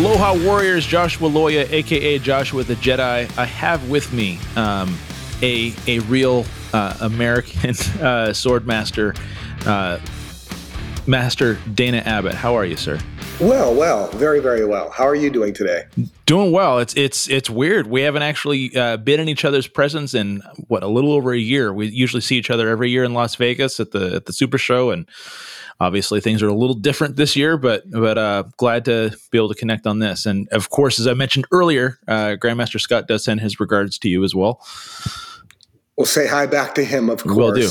Aloha Warriors, Joshua Loya, aka Joshua the Jedi. I have with me um, a a real uh, American uh, sword master, uh, Master Dana Abbott. How are you, sir? Well, well, very, very well. How are you doing today? Doing well. It's it's it's weird. We haven't actually uh, been in each other's presence in what a little over a year. We usually see each other every year in Las Vegas at the at the Super Show, and obviously things are a little different this year. But but uh, glad to be able to connect on this. And of course, as I mentioned earlier, uh, Grandmaster Scott does send his regards to you as well. We'll say hi back to him, of course. Will do.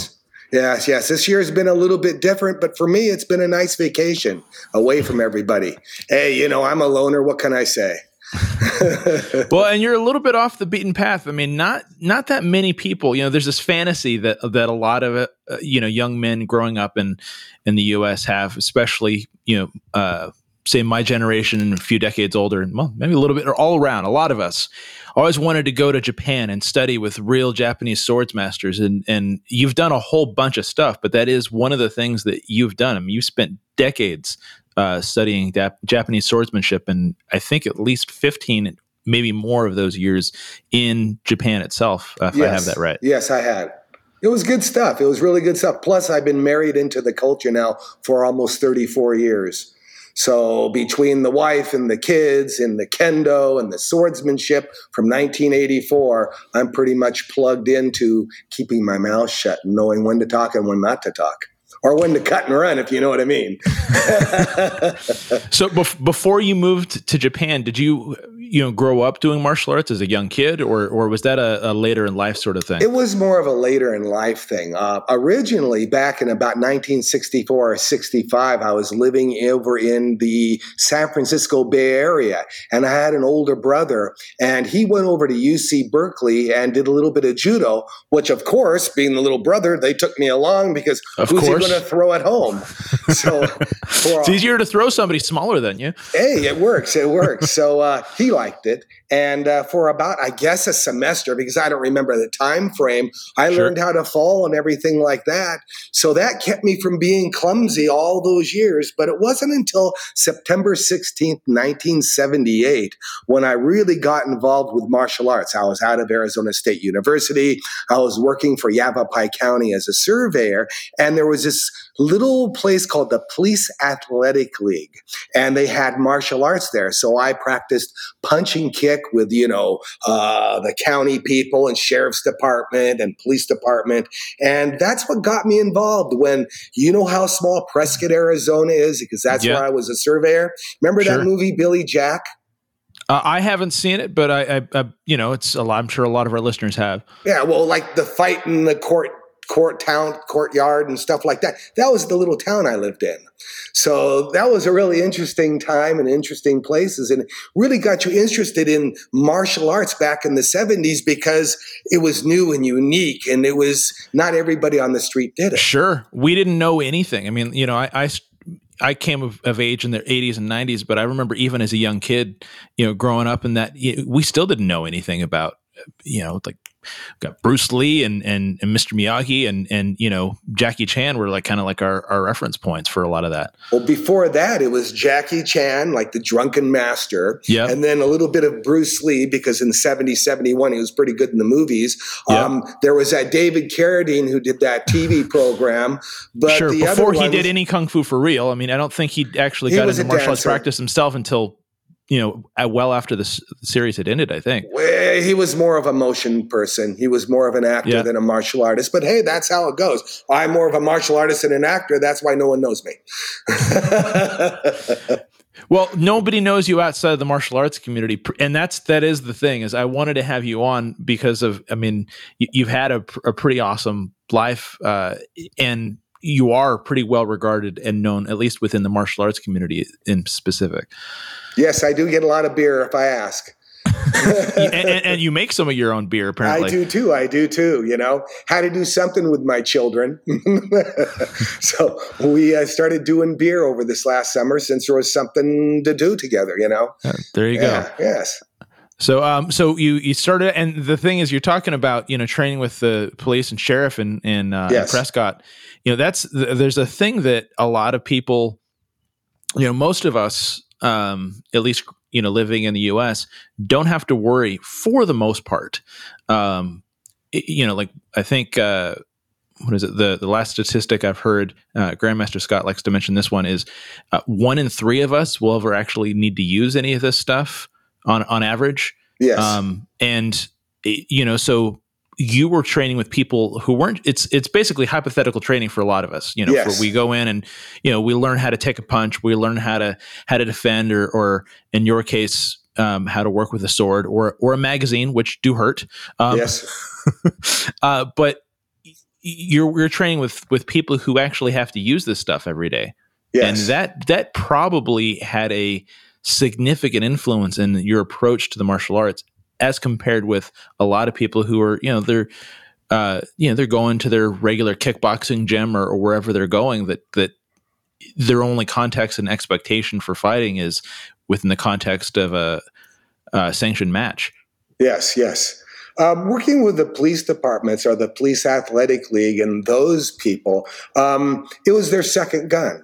Yes, yes. This year's been a little bit different, but for me, it's been a nice vacation away from everybody. Hey, you know, I'm a loner. What can I say? well, and you're a little bit off the beaten path. I mean, not not that many people. You know, there's this fantasy that that a lot of uh, you know young men growing up in in the U.S. have, especially you know. Uh, say my generation and a few decades older, well, maybe a little bit, or all around, a lot of us always wanted to go to Japan and study with real Japanese swords masters. And, and you've done a whole bunch of stuff, but that is one of the things that you've done. I mean, you've spent decades uh, studying Japanese swordsmanship, and I think at least 15, maybe more of those years in Japan itself, uh, if yes. I have that right. Yes, I had. It was good stuff. It was really good stuff. Plus, I've been married into the culture now for almost 34 years. So between the wife and the kids and the kendo and the swordsmanship from 1984, I'm pretty much plugged into keeping my mouth shut and knowing when to talk and when not to talk. Or when to cut and run, if you know what I mean. so, bef- before you moved to Japan, did you you know grow up doing martial arts as a young kid, or or was that a, a later in life sort of thing? It was more of a later in life thing. Uh, originally, back in about 1964 or 65, I was living over in the San Francisco Bay Area, and I had an older brother, and he went over to UC Berkeley and did a little bit of judo. Which, of course, being the little brother, they took me along because of who's course. he going to throw at home? So it's easier to throw somebody smaller than you. Hey, it works. It works. so uh, he liked it. And uh, for about, I guess, a semester, because I don't remember the time frame, I sure. learned how to fall and everything like that. So that kept me from being clumsy all those years. But it wasn't until September 16th, 1978, when I really got involved with martial arts. I was out of Arizona State University. I was working for Yavapai County as a surveyor. And there was this little place called the Police Athletic League. And they had martial arts there. So I practiced punching kick with, you know, uh, the county people and sheriff's department and police department. And that's what got me involved when you know how small Prescott, Arizona is, because that's yeah. where I was a surveyor. Remember sure. that movie, Billy Jack? Uh, I haven't seen it, but I, I, I, you know, it's a lot, I'm sure a lot of our listeners have. Yeah, well, like the fight in the court court town courtyard and stuff like that. That was the little town i lived in. So that was a really interesting time and interesting places and really got you interested in martial arts back in the 70s because it was new and unique and it was not everybody on the street did it. Sure. We didn't know anything. I mean you know i, I I came of, of, age in the 80s and 90s, but I remember even as a young kid, you know, growing up in that, we still didn't know anything about, you know, like got Bruce Lee and, and, and Mr. Miyagi and, and, you know, Jackie Chan were like kind of like our, our reference points for a lot of that. Well, before that, it was Jackie Chan, like the drunken master. Yeah. And then a little bit of Bruce Lee, because in 70, 71, he was pretty good in the movies. Yep. Um, there was that David Carradine who did that TV program. But sure, before he did was, any Kung Fu for real. I mean, I don't think he actually he got into martial arts practice himself until you know, well after the series had ended, I think. Well, he was more of a motion person. He was more of an actor yeah. than a martial artist. But hey, that's how it goes. I'm more of a martial artist than an actor. That's why no one knows me. well, nobody knows you outside of the martial arts community, and that's that is the thing. Is I wanted to have you on because of, I mean, you, have had a, a, pretty awesome life, uh, and you are pretty well regarded and known, at least within the martial arts community in specific. Yes, I do get a lot of beer if I ask. and, and, you make some of your own beer, apparently. I do too. I do too. You know, had to do something with my children, so we uh, started doing beer over this last summer since there was something to do together. You know. Uh, there you yeah, go. Yes. So, um, so you you started, and the thing is, you're talking about you know training with the police and sheriff in in, uh, yes. in Prescott. You know, that's there's a thing that a lot of people, you know, most of us um, at least you know living in the U.S. don't have to worry for the most part. Um, you know, like I think uh, what is it? The the last statistic I've heard, uh, Grandmaster Scott likes to mention this one is uh, one in three of us will ever actually need to use any of this stuff on on average. Yes. Um, and you know, so you were training with people who weren't. It's it's basically hypothetical training for a lot of us. You know, yes. we go in and you know we learn how to take a punch, we learn how to how to defend, or or in your case, um, how to work with a sword or or a magazine, which do hurt. Um, yes. uh, but you're you're training with with people who actually have to use this stuff every day. Yes. And that that probably had a significant influence in your approach to the martial arts as compared with a lot of people who are, you know, they're uh, you know, they're going to their regular kickboxing gym or, or wherever they're going that that their only context and expectation for fighting is within the context of a, a sanctioned match. Yes, yes. Um, working with the police departments or the police athletic league and those people, um, it was their second gun.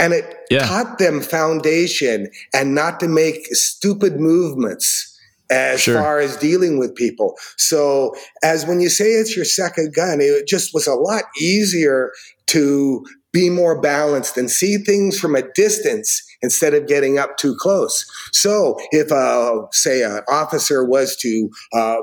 And it yeah. taught them foundation and not to make stupid movements as sure. far as dealing with people. So, as when you say it's your second gun, it just was a lot easier to be more balanced and see things from a distance instead of getting up too close. So, if, uh, say, an officer was to uh,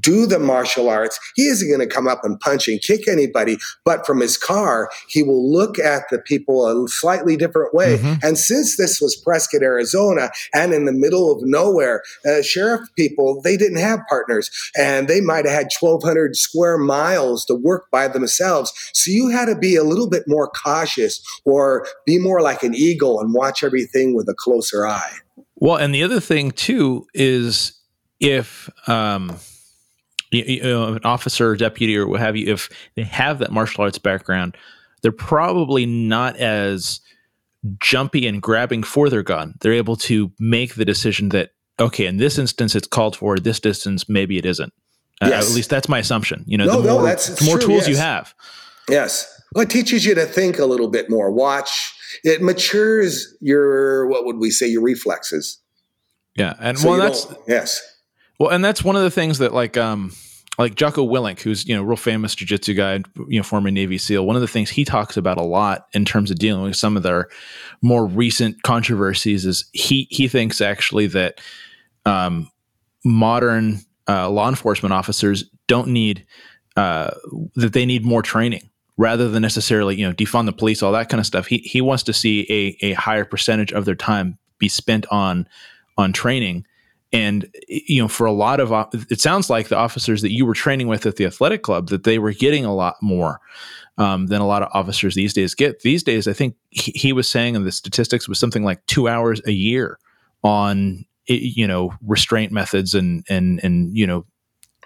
do the martial arts, he isn't going to come up and punch and kick anybody. But from his car, he will look at the people a slightly different way. Mm-hmm. And since this was Prescott, Arizona, and in the middle of nowhere, uh, sheriff people, they didn't have partners and they might have had 1,200 square miles to work by themselves. So you had to be a little bit more cautious or be more like an eagle and watch everything with a closer eye. Well, and the other thing too is if, um, you know, an officer or deputy or what have you, if they have that martial arts background, they're probably not as jumpy and grabbing for their gun. They're able to make the decision that, okay, in this instance, it's called for. This distance, maybe it isn't. Uh, yes. at least that's my assumption. You know, no, the more, no, that's, the more true, tools yes. you have. Yes. Well, it teaches you to think a little bit more. Watch. It matures your, what would we say, your reflexes. Yeah. And so well, that's, yes. Well, and that's one of the things that like um like Jocko Willink, who's you know real famous jiu-jitsu guy, you know former Navy SEAL. One of the things he talks about a lot in terms of dealing with some of their more recent controversies is he he thinks actually that um, modern uh, law enforcement officers don't need uh, that they need more training rather than necessarily you know defund the police, all that kind of stuff. He he wants to see a a higher percentage of their time be spent on on training and you know for a lot of it sounds like the officers that you were training with at the athletic club that they were getting a lot more um, than a lot of officers these days get. These days i think he, he was saying and the statistics was something like two hours a year on you know restraint methods and and and you know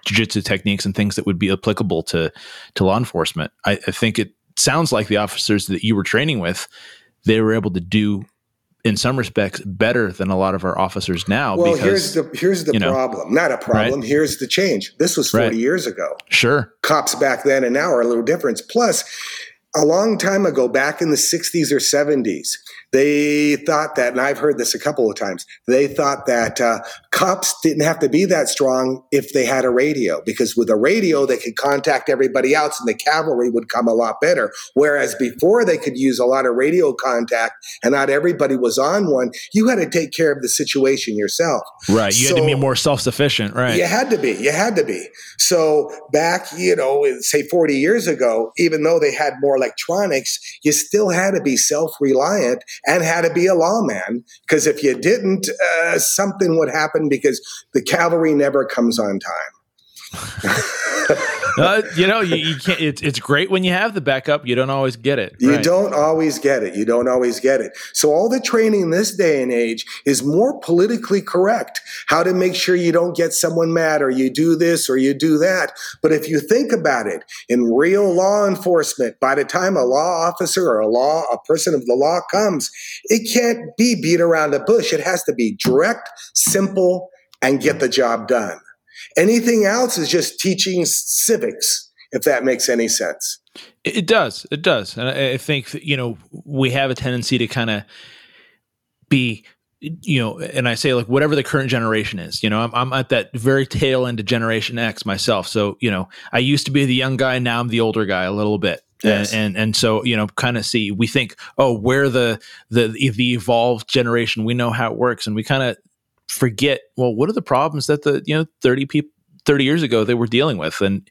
jiu-jitsu techniques and things that would be applicable to to law enforcement. I, I think it sounds like the officers that you were training with they were able to do in some respects better than a lot of our officers now. Well, because, here's the here's the problem. Know, Not a problem. Right? Here's the change. This was 40 right. years ago. Sure. Cops back then and now are a little different. Plus, a long time ago, back in the 60s or 70s, they thought that, and I've heard this a couple of times, they thought that uh, cops didn't have to be that strong if they had a radio, because with a radio, they could contact everybody else and the cavalry would come a lot better. Whereas before they could use a lot of radio contact and not everybody was on one, you had to take care of the situation yourself. Right. You so, had to be more self sufficient. Right. You had to be. You had to be. So back, you know, say 40 years ago, even though they had more electronics, you still had to be self reliant and had to be a lawman because if you didn't, uh, something would happen because the cavalry never comes on time. uh, you know, you, you, can't. It's it's great when you have the backup. You don't always get it. You right. don't always get it. You don't always get it. So all the training this day and age is more politically correct. How to make sure you don't get someone mad, or you do this, or you do that. But if you think about it, in real law enforcement, by the time a law officer or a law a person of the law comes, it can't be beat around the bush. It has to be direct, simple, and get the job done. Anything else is just teaching civics, if that makes any sense. It does. It does. And I think, you know, we have a tendency to kind of be you know, and I say like whatever the current generation is, you know, I'm, I'm at that very tail end of Generation X myself. So, you know, I used to be the young guy. Now I'm the older guy a little bit. Yes. And, and, and so you know kind of see we think oh we're the the the evolved generation we know how it works and we kind of forget well what are the problems that the you know 30 people 30 years ago they were dealing with? And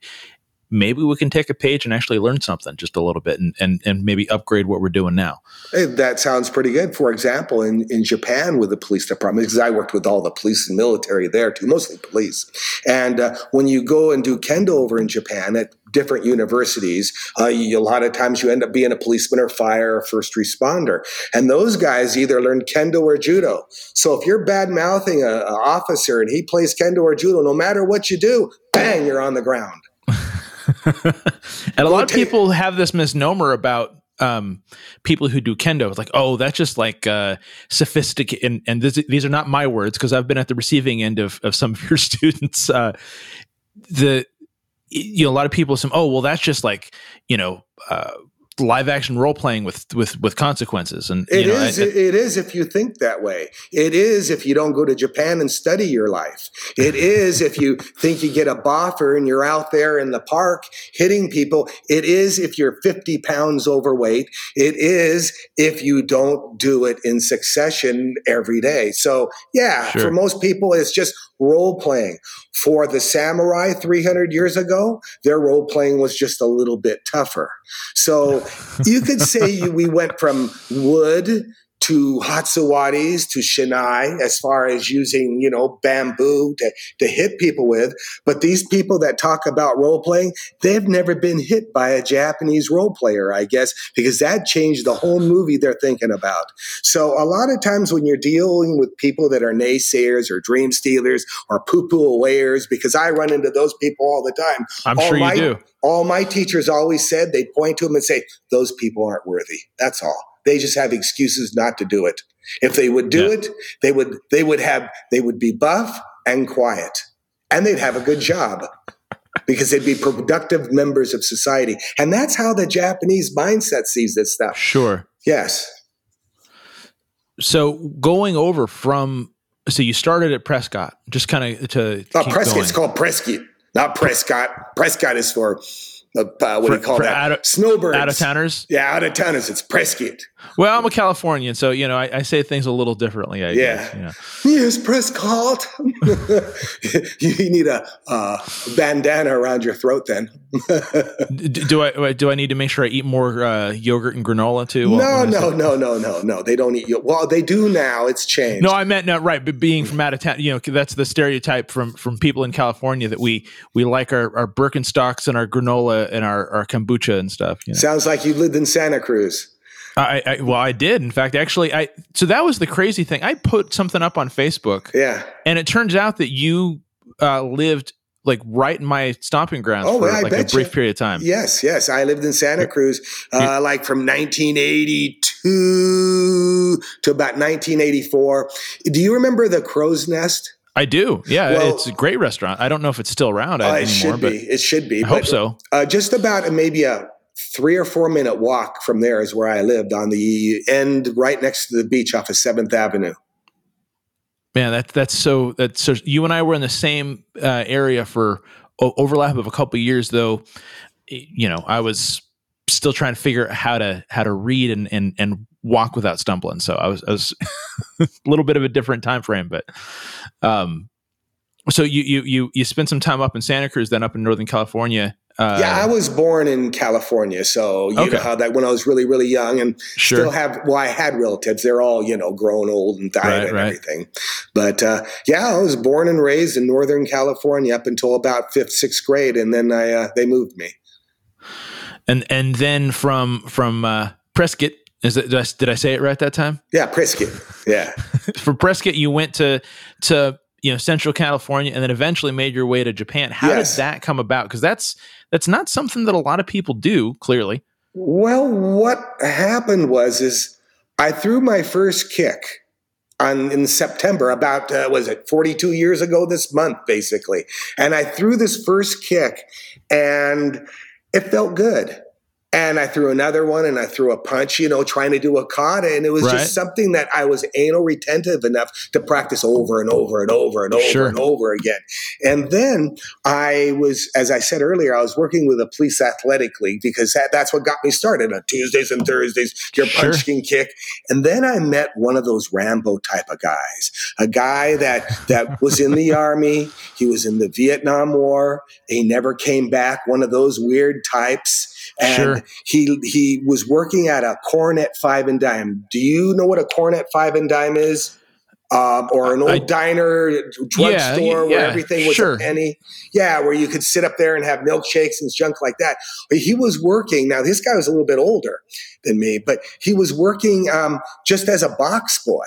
maybe we can take a page and actually learn something just a little bit and, and, and maybe upgrade what we're doing now. That sounds pretty good. For example, in, in Japan with the police department, because I worked with all the police and military there too, mostly police. And uh, when you go and do kendo over in Japan at different universities, uh, you, a lot of times you end up being a policeman or fire or first responder. And those guys either learn kendo or judo. So if you're bad mouthing an officer and he plays kendo or judo, no matter what you do, bang, you're on the ground. And a lot of people have this misnomer about um, people who do kendo. It's like, oh, that's just like uh, sophisticated. And, and this, these are not my words because I've been at the receiving end of, of some of your students. Uh, the you know a lot of people say, oh, well, that's just like you know. Uh, live action role playing with with with consequences. And it know, is, I, it is if you think that way. It is if you don't go to japan and study your life. It is if you think you get a boffer and you're out there in the park hitting people. It is if you're 50 pounds overweight. It is if you don't do it in succession every day. So yeah sure. for most people it's just role playing. For the samurai 300 years ago, their role playing was just a little bit tougher. So you could say we went from wood to Hatsuwatis, to Shinai, as far as using, you know, bamboo to, to hit people with. But these people that talk about role playing, they've never been hit by a Japanese role player, I guess, because that changed the whole movie they're thinking about. So a lot of times when you're dealing with people that are naysayers or dream stealers or poo-poo awayers, because I run into those people all the time. I'm all sure my, you do. All my teachers always said, they'd point to them and say, those people aren't worthy. That's all. They just have excuses not to do it. If they would do yeah. it, they would they would have they would be buff and quiet. And they'd have a good job because they'd be productive members of society. And that's how the Japanese mindset sees this stuff. Sure. Yes. So going over from so you started at Prescott, just kind of to uh, Prescott's called Prescott, not Prescott. Prescott is for uh, what for, do you call that? Out of, Snowbirds. Out of towners? Yeah, out of towners. It's Prescott. Well, I'm a Californian, so you know I, I say things a little differently. I yeah. Guess, you know. Yes, Prescott. you need a uh, bandana around your throat. Then. Do, do, I do I need to make sure I eat more uh, yogurt and granola too? No, no, no, no, no, no. They don't eat. Well, they do now. It's changed. No, I meant no. Right, but being from out of town, you know, that's the stereotype from from people in California that we we like our, our Birkenstocks and our granola and our, our kombucha and stuff. You know? Sounds like you lived in Santa Cruz. I, I, well, I did. In fact, actually, I so that was the crazy thing. I put something up on Facebook. Yeah, and it turns out that you uh, lived like right in my stomping grounds oh, for I like a brief you. period of time. Yes, yes. I lived in Santa Cruz, uh, like from 1982 to about 1984. Do you remember the Crow's Nest? I do. Yeah, well, it's a great restaurant. I don't know if it's still around uh, anymore, it should but be. It should be. I hope so. Uh, just about maybe a three or four minute walk from there is where I lived on the end, right next to the beach off of Seventh Avenue. Man, that's that's so that's so. You and I were in the same uh, area for o- overlap of a couple years, though. You know, I was still trying to figure out how to how to read and and and walk without stumbling. So I was I was a little bit of a different time frame, but um, so you you you you spent some time up in Santa Cruz, then up in Northern California. Uh, yeah, I was born in California, so you okay. know how that when I was really really young and sure. still have. Well, I had relatives; they're all you know grown old and died right, and right. everything. But uh, yeah, I was born and raised in Northern California up until about fifth sixth grade, and then I uh, they moved me. And and then from from uh, Prescott is it, did I, did I say it right that time? Yeah, Prescott. Yeah. For Prescott, you went to to you know Central California and then eventually made your way to Japan. How yes. did that come about? Because that's that's not something that a lot of people do. Clearly. Well, what happened was is I threw my first kick on in September about uh, was it 42 years ago this month basically, and I threw this first kick and it felt good and I threw another one and I threw a punch, you know, trying to do a kata. And it was right. just something that I was anal retentive enough to practice over and over and over and over sure. and over again. And then I was, as I said earlier, I was working with a police athletic league because that, that's what got me started on Tuesdays and Thursdays, your sure. punch can kick. And then I met one of those Rambo type of guys, a guy that, that was in the army. He was in the Vietnam War. He never came back. One of those weird types and sure. he he was working at a Coronet Five and Dime. Do you know what a Coronet Five and Dime is? Um, or an old I, diner, drugstore yeah, yeah, where everything was sure. a penny. Yeah, where you could sit up there and have milkshakes and junk like that. But he was working. Now, this guy was a little bit older than me, but he was working um, just as a box boy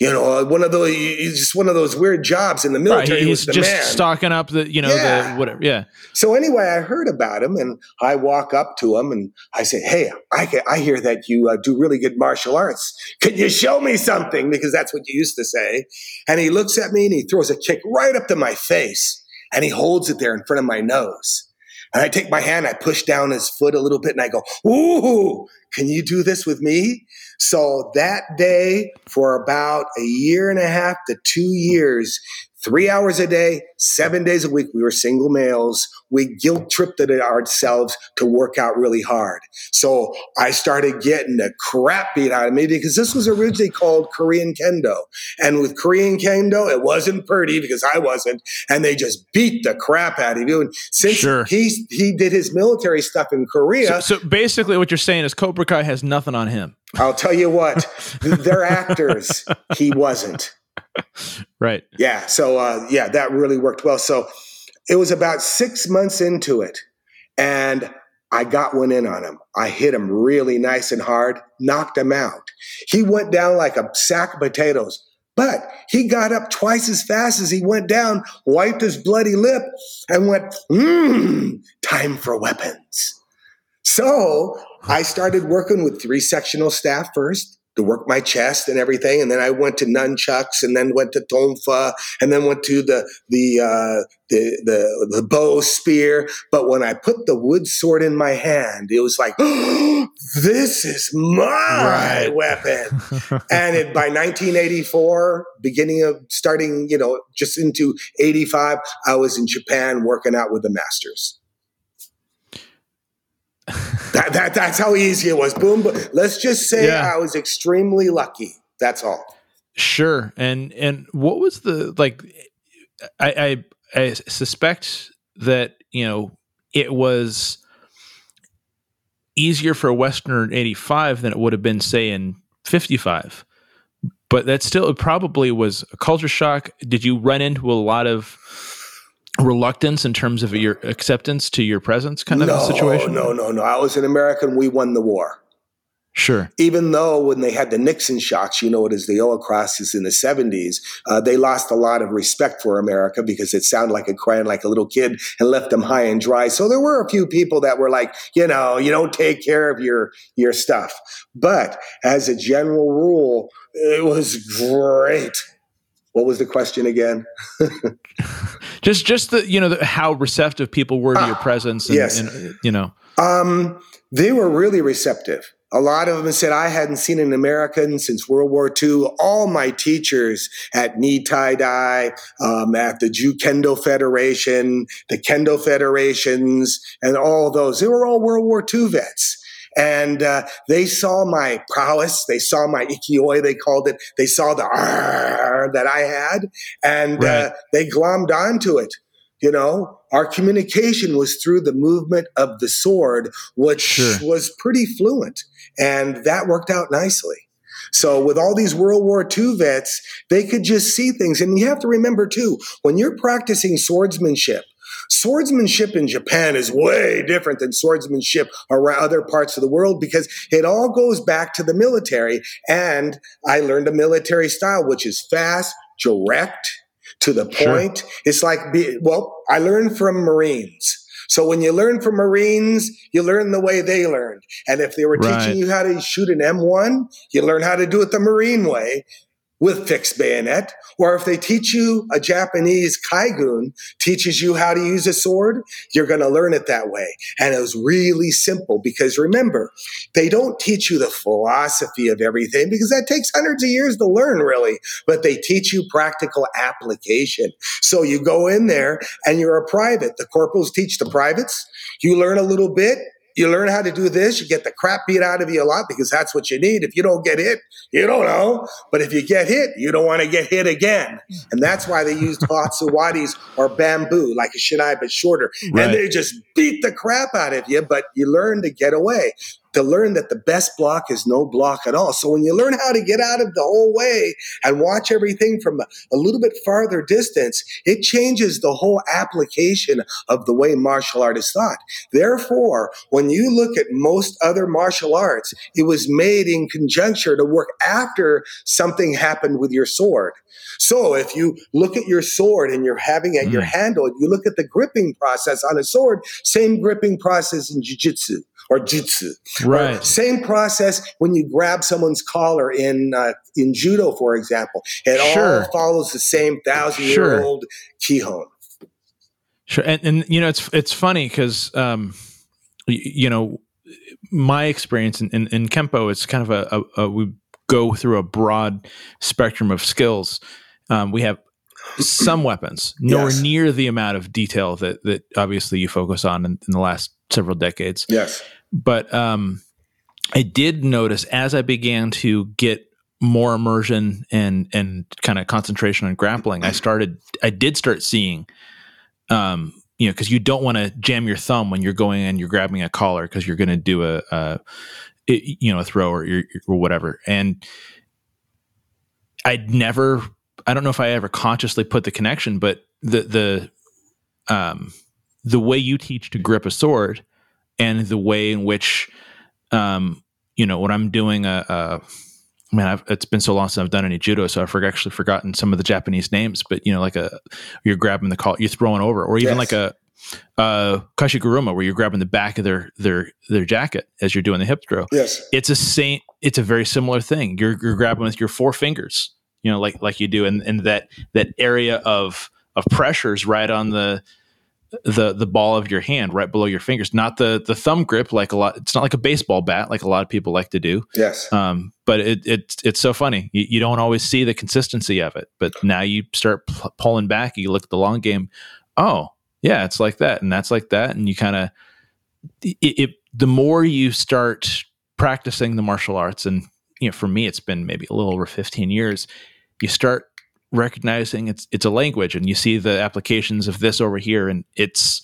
you know, one of those, he's just one of those weird jobs in the military. Right, he's just man. stocking up the, you know, yeah. the whatever. Yeah. So anyway, I heard about him and I walk up to him and I say, Hey, I, I hear that you uh, do really good martial arts. Can you show me something? Because that's what you used to say. And he looks at me and he throws a kick right up to my face and he holds it there in front of my nose. And I take my hand, I push down his foot a little bit and I go, Ooh, can you do this with me? So that day, for about a year and a half to two years, three hours a day, seven days a week. We were single males. We guilt tripped it ourselves to work out really hard. So I started getting the crap beat out of me because this was originally called Korean Kendo. And with Korean Kendo, it wasn't pretty because I wasn't. And they just beat the crap out of you. And since sure. he, he did his military stuff in Korea. So, so basically, what you're saying is Cobra Kai has nothing on him. I'll tell you what, they're actors. He wasn't right. Yeah. So uh, yeah, that really worked well. So it was about six months into it, and I got one in on him. I hit him really nice and hard, knocked him out. He went down like a sack of potatoes. But he got up twice as fast as he went down, wiped his bloody lip, and went, mmm, time for weapons. So I started working with three sectional staff first to work my chest and everything. And then I went to nunchucks and then went to tonfa and then went to the, the, uh, the, the, the bow spear. But when I put the wood sword in my hand, it was like, oh, this is my right. weapon. and it, by 1984, beginning of starting, you know, just into 85, I was in Japan working out with the masters that, that that's how easy it was. Boom. But let's just say yeah. I was extremely lucky. That's all. Sure. And and what was the like? I I, I suspect that you know it was easier for a Westerner in '85 than it would have been, say, in '55. But that still it probably was a culture shock. Did you run into a lot of reluctance in terms of your acceptance to your presence kind of no, situation? No, no, no. I was an American. We won the war. Sure. Even though when they had the Nixon shocks, you know, it is the Holocaust in the 70s, uh, they lost a lot of respect for America because it sounded like a crying like a little kid and left them high and dry. So there were a few people that were like, you know, you don't take care of your, your stuff. But as a general rule, it was great. What was the question again? just just the you know the, how receptive people were to your ah, presence and, yes. and you know um, they were really receptive a lot of them said I hadn't seen an American since World War II. All my teachers at Nitai Dai, um, at the Jew Kendo Federation, the Kendo Federations, and all those, they were all World War II vets. And uh, they saw my prowess. They saw my ikioi, they called it. They saw the R that I had, and uh, right. uh, they glommed onto it. You know, our communication was through the movement of the sword, which sure. was pretty fluent. And that worked out nicely. So with all these World War II vets, they could just see things. And you have to remember too, when you're practicing swordsmanship, Swordsmanship in Japan is way different than swordsmanship around other parts of the world because it all goes back to the military. And I learned a military style, which is fast, direct, to the point. Sure. It's like, well, I learned from Marines. So when you learn from Marines, you learn the way they learned. And if they were right. teaching you how to shoot an M1, you learn how to do it the Marine way. With fixed bayonet, or if they teach you a Japanese kaigun teaches you how to use a sword, you're going to learn it that way. And it was really simple because remember, they don't teach you the philosophy of everything because that takes hundreds of years to learn, really, but they teach you practical application. So you go in there and you're a private. The corporals teach the privates. You learn a little bit you learn how to do this, you get the crap beat out of you a lot because that's what you need. If you don't get hit, you don't know. But if you get hit, you don't want to get hit again. And that's why they used Hatsuwadis or bamboo, like a shinai, but shorter. Right. And they just beat the crap out of you, but you learn to get away to learn that the best block is no block at all. So when you learn how to get out of the whole way and watch everything from a, a, little bit farther distance, it changes the whole application of the way martial art is thought. Therefore, when you look at most other martial arts, it was made in conjuncture to work after something happened with your sword. So if you look at your sword and you're having at mm. your handle, you look at the gripping process on a sword, same gripping process in jiu-jitsu or jutsu. Right. Or same process when you grab someone's collar in uh, in judo, for example. It sure. all follows the same thousand sure. year old kihon. Sure, and, and you know it's it's funny because um, you know my experience in, in, in kempo is kind of a, a, a, we go through a broad spectrum of skills. Um, we have some weapons, nowhere yes. near the amount of detail that that obviously you focus on in, in the last several decades. Yes. But um, I did notice as I began to get more immersion and and kind of concentration on grappling, I started I did start seeing um, you know, because you don't want to jam your thumb when you're going and you're grabbing a collar because you're going to do a, a, you know a throw or or whatever. And I'd never, I don't know if I ever consciously put the connection, but the the um the way you teach to grip a sword and the way in which um you know what i'm doing a, a man I've, it's been so long since i've done any judo so i've actually forgotten some of the japanese names but you know like a you're grabbing the call you're throwing over or even yes. like a uh koshi guruma where you're grabbing the back of their their their jacket as you're doing the hip throw. Yes. It's a same it's a very similar thing. You're you're grabbing with your four fingers you know like like you do and and that that area of of pressures right on the the the ball of your hand right below your fingers, not the the thumb grip like a lot. It's not like a baseball bat like a lot of people like to do. Yes. Um, but it, it it's so funny. You, you, don't always see the consistency of it, but now you start p- pulling back. You look at the long game. Oh, yeah, it's like that, and that's like that, and you kind of it, it. The more you start practicing the martial arts, and you know, for me, it's been maybe a little over fifteen years. You start recognizing it's it's a language and you see the applications of this over here and it's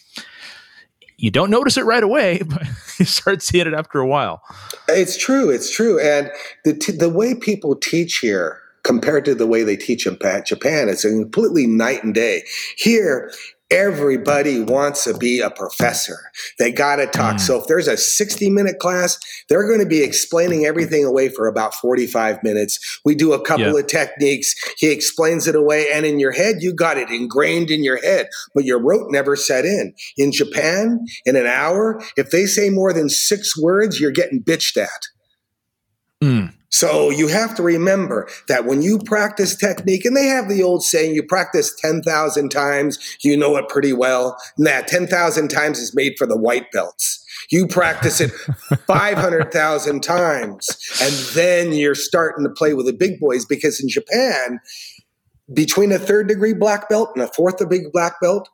you don't notice it right away but you start seeing it after a while it's true it's true and the t- the way people teach here compared to the way they teach in Japan, it's a completely night and day. Here, everybody wants to be a professor. They got to talk. Mm. So if there's a 60 minute class, they're going to be explaining everything away for about 45 minutes. We do a couple of techniques. He explains it away. And in your head, you got it ingrained in your head, but your rote never set in. In Japan, in an hour, if they say more than six words, you're getting bitched at. Mm. So you have to remember that when you practice technique, and they have the old saying, you practice 10,000 times, you know it pretty well. That 10,000 times is made for the white belts. You practice it 500,000 times, and then you're starting to play with the big boys because in Japan, between a third degree black belt and a fourth degree black belt,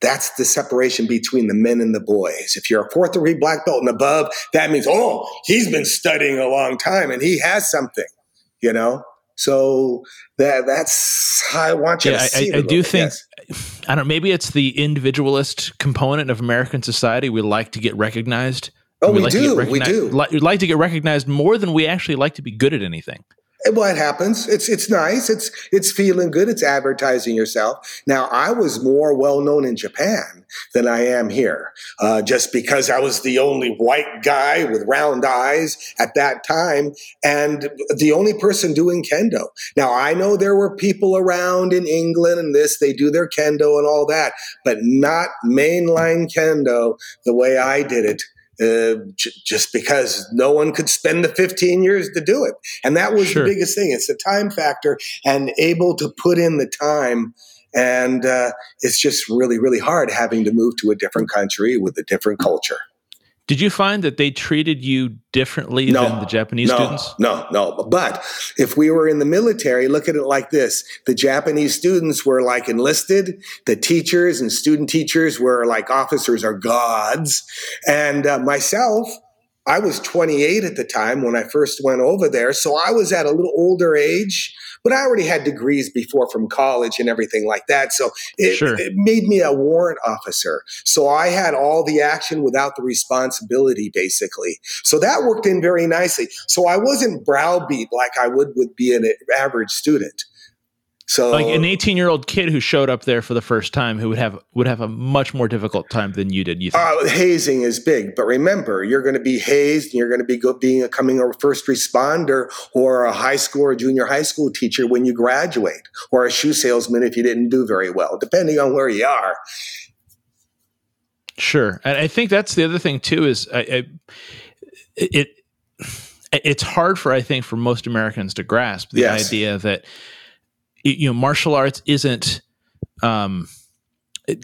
that's the separation between the men and the boys. If you're a fourth degree black belt and above, that means, oh, he's been studying a long time and he has something, you know? So that that's how I want you yeah, to see I, I do think yes. I don't maybe it's the individualist component of American society. We like to get recognized. Oh, we, we like do. We do. Like, like to get recognized more than we actually like to be good at anything. Well, it happens. It's it's nice. It's it's feeling good. It's advertising yourself. Now, I was more well known in Japan than I am here, uh, just because I was the only white guy with round eyes at that time, and the only person doing kendo. Now, I know there were people around in England and this. They do their kendo and all that, but not mainline kendo the way I did it uh, j- just because no one could spend the 15 years to do it. And that was sure. the biggest thing. It's the time factor and able to put in the time. And uh, it's just really, really hard having to move to a different country with a different culture. Did you find that they treated you differently no, than the Japanese no, students? No, no. But if we were in the military, look at it like this the Japanese students were like enlisted, the teachers and student teachers were like officers or gods. And uh, myself, I was 28 at the time when I first went over there. So I was at a little older age. But I already had degrees before from college and everything like that. So it, sure. it made me a warrant officer. So I had all the action without the responsibility, basically. So that worked in very nicely. So I wasn't browbeat like I would would be an average student. So like an 18 year old kid who showed up there for the first time who would have would have a much more difficult time than you did. You think? Uh, hazing is big, but remember, you're going to be hazed and you're going to be go, being a coming a first responder or a high school or junior high school teacher when you graduate, or a shoe salesman if you didn't do very well, depending on where you are. Sure, and I think that's the other thing too is I, I it it's hard for I think for most Americans to grasp the yes. idea that you know martial arts isn't um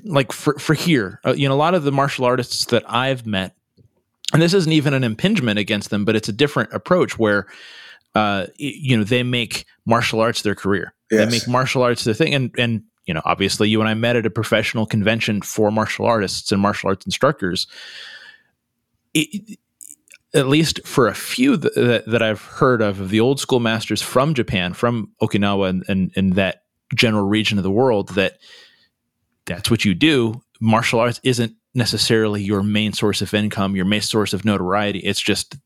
like for for here uh, you know a lot of the martial artists that I've met and this isn't even an impingement against them but it's a different approach where uh you know they make martial arts their career yes. they make martial arts their thing and and you know obviously you and I met at a professional convention for martial artists and martial arts instructors it, at least for a few th- that, that I've heard of, of the old school masters from Japan, from Okinawa and, and, and that general region of the world, that that's what you do. Martial arts isn't necessarily your main source of income, your main source of notoriety. It's just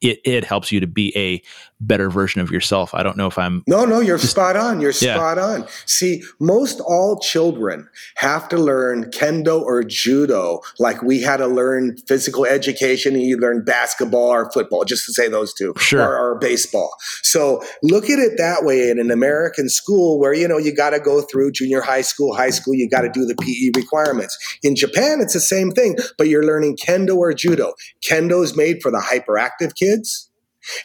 it it helps you to be a better version of yourself. I don't know if I'm No, no, you're just, spot on. You're yeah. spot on. See, most all children have to learn kendo or judo like we had to learn physical education and you learn basketball or football, just to say those two. Sure. Or, or baseball. So look at it that way in an American school where, you know, you got to go through junior high school, high school, you got to do the PE requirements. In Japan, it's the same thing, but you're learning kendo or judo. Kendo is made for the hyperactive kids kids.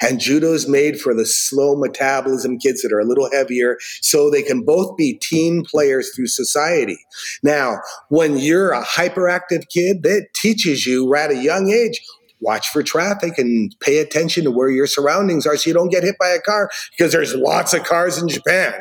And judo is made for the slow metabolism kids that are a little heavier so they can both be team players through society. Now, when you're a hyperactive kid, that teaches you right at a young age watch for traffic and pay attention to where your surroundings are so you don't get hit by a car because there's lots of cars in Japan.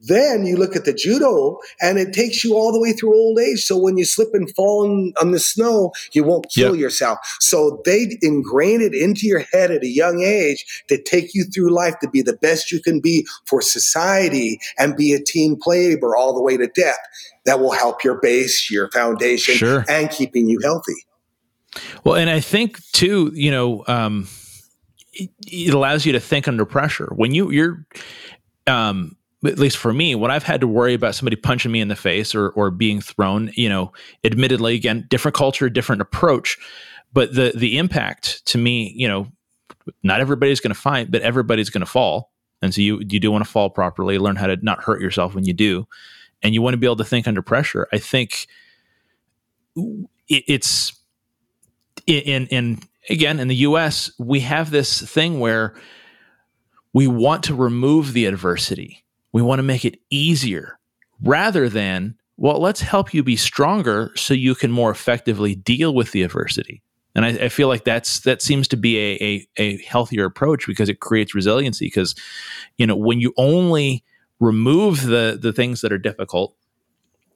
Then you look at the judo and it takes you all the way through old age. So when you slip and fall in, on the snow, you won't kill yep. yourself. So they ingrain it into your head at a young age to take you through life to be the best you can be for society and be a team player all the way to death. That will help your base, your foundation, sure. and keeping you healthy. Well, and I think too, you know, um, it, it allows you to think under pressure when you you're um, at least for me, when I've had to worry about somebody punching me in the face or or being thrown, you know, admittedly, again, different culture, different approach, but the the impact to me, you know, not everybody's going to fight, but everybody's going to fall, and so you you do want to fall properly, learn how to not hurt yourself when you do, and you want to be able to think under pressure. I think it, it's in in again in the U.S. we have this thing where we want to remove the adversity we want to make it easier rather than, well, let's help you be stronger so you can more effectively deal with the adversity. And I, I feel like that's that seems to be a, a, a healthier approach because it creates resiliency. Because you know when you only remove the the things that are difficult,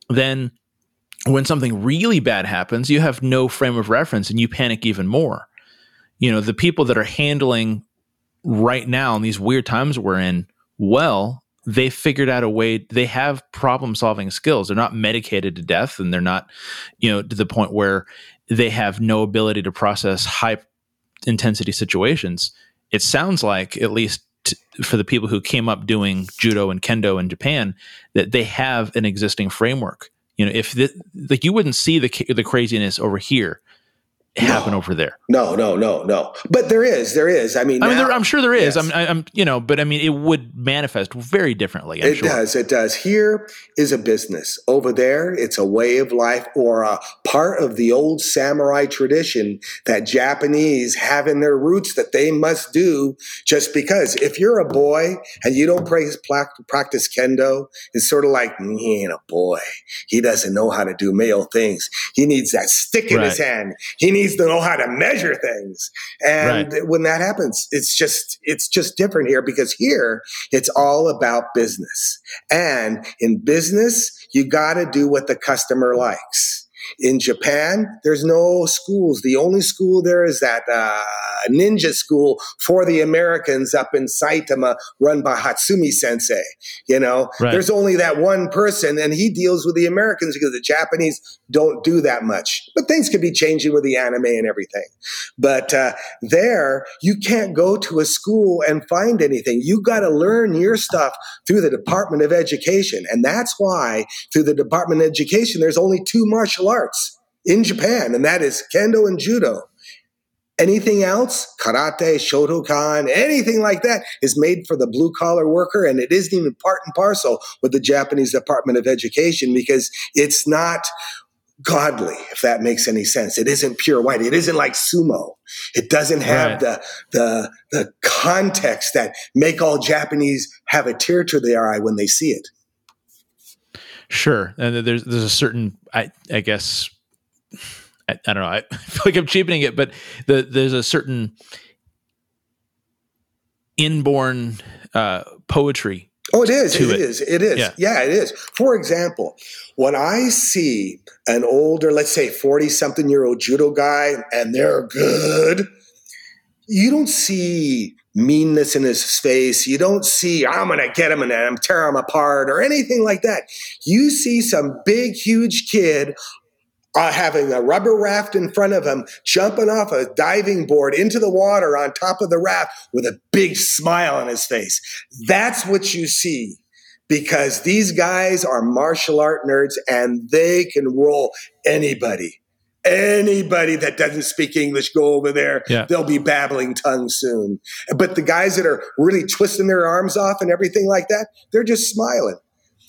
then when something really bad happens, you have no frame of reference and you panic even more. You know, the people that are handling right now in these weird times we're in well they figured out a way they have problem solving skills. They're not medicated to death and they're not you know to the point where they have no ability to process high intensity situations. It sounds like at least t- for the people who came up doing judo and kendo in Japan that they have an existing framework. You know if the, like you wouldn't see the the craziness over here happen no. over there. No, no, no, no. But there is, there is. I mean, I mean, there, I'm sure there is. Yes. I'm, I'm, you know, but I mean, it would manifest very differently. I'm it sure. does. It does. Here is a business. Over there, it's a way of life or a part of the old samurai tradition that Japanese have in their roots that they must do just because. If you're a boy and you don't practice kendo, it's sort of like, mm, he ain't a boy. He doesn't know how to do male things. He needs that stick in right. his hand. He needs needs to know how to measure things. And right. when that happens, it's just it's just different here because here it's all about business. And in business, you got to do what the customer likes. In Japan, there's no schools. The only school there is that uh, ninja school for the Americans up in Saitama, run by Hatsumi Sensei. You know, right. there's only that one person, and he deals with the Americans because the Japanese don't do that much. But things could be changing with the anime and everything. But uh, there, you can't go to a school and find anything. You got to learn your stuff through the Department of Education, and that's why through the Department of Education, there's only two martial arts in Japan, and that is kendo and judo. Anything else, karate, shotokan, anything like that is made for the blue collar worker, and it isn't even part and parcel with the Japanese Department of Education because it's not godly, if that makes any sense. It isn't pure white. It isn't like sumo. It doesn't have right. the the the context that make all Japanese have a tear to their eye when they see it. Sure, and there's there's a certain I I guess I, I don't know I feel like I'm cheapening it, but the, there's a certain inborn uh, poetry. Oh, it is. It, it is. It is. Yeah. yeah, it is. For example, when I see an older, let's say 40 something year old judo guy and they're good, you don't see meanness in his face. You don't see, I'm going to get him and I'm tear him apart or anything like that. You see some big, huge kid uh, having a rubber raft in front of him, jumping off a diving board into the water on top of the raft with a big smile on his face. That's what you see because these guys are martial art nerds and they can roll anybody anybody that doesn't speak English, go over there. Yeah. They'll be babbling tongues soon. But the guys that are really twisting their arms off and everything like that, they're just smiling.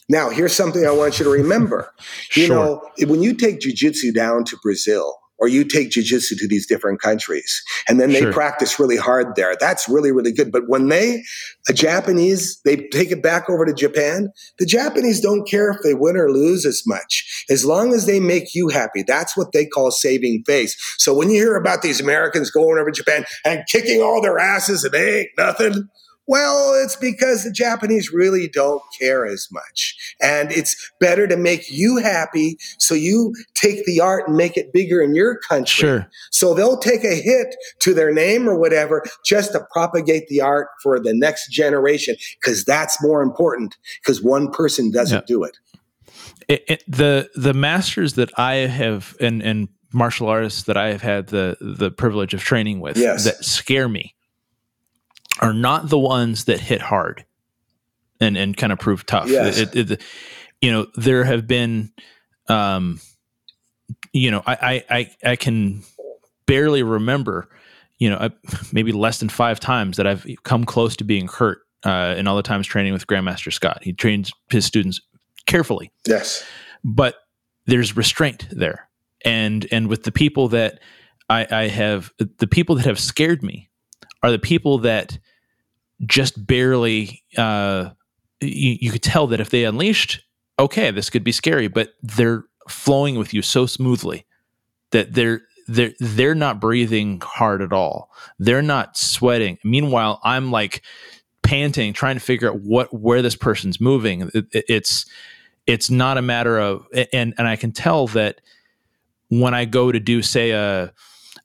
Now, here's something I want you to remember. You sure. know, when you take jujitsu down to Brazil, or you take jujitsu to these different countries and then they sure. practice really hard there. That's really, really good. But when they, a Japanese, they take it back over to Japan, the Japanese don't care if they win or lose as much. As long as they make you happy, that's what they call saving face. So when you hear about these Americans going over to Japan and kicking all their asses and they ain't nothing, well, it's because the Japanese really don't care as much. And it's better to make you happy. So you take the art and make it bigger in your country. Sure. So they'll take a hit to their name or whatever just to propagate the art for the next generation. Cause that's more important because one person doesn't do it. It, it. The, the masters that I have and, and martial artists that I have had the, the privilege of training with yes. that scare me are not the ones that hit hard and and kind of prove tough. Yes. It, it, you know, there have been, um, you know, I, I, I, I can barely remember, you know, maybe less than five times that I've come close to being hurt uh, in all the times training with Grandmaster Scott. He trains his students carefully. Yes. But there's restraint there. And, and with the people that I, I have, the people that have scared me are the people that just barely uh, you, you could tell that if they unleashed okay this could be scary but they're flowing with you so smoothly that they're they're they're not breathing hard at all. They're not sweating. Meanwhile i'm like panting trying to figure out what where this person's moving. It, it's it's not a matter of and and i can tell that when i go to do say a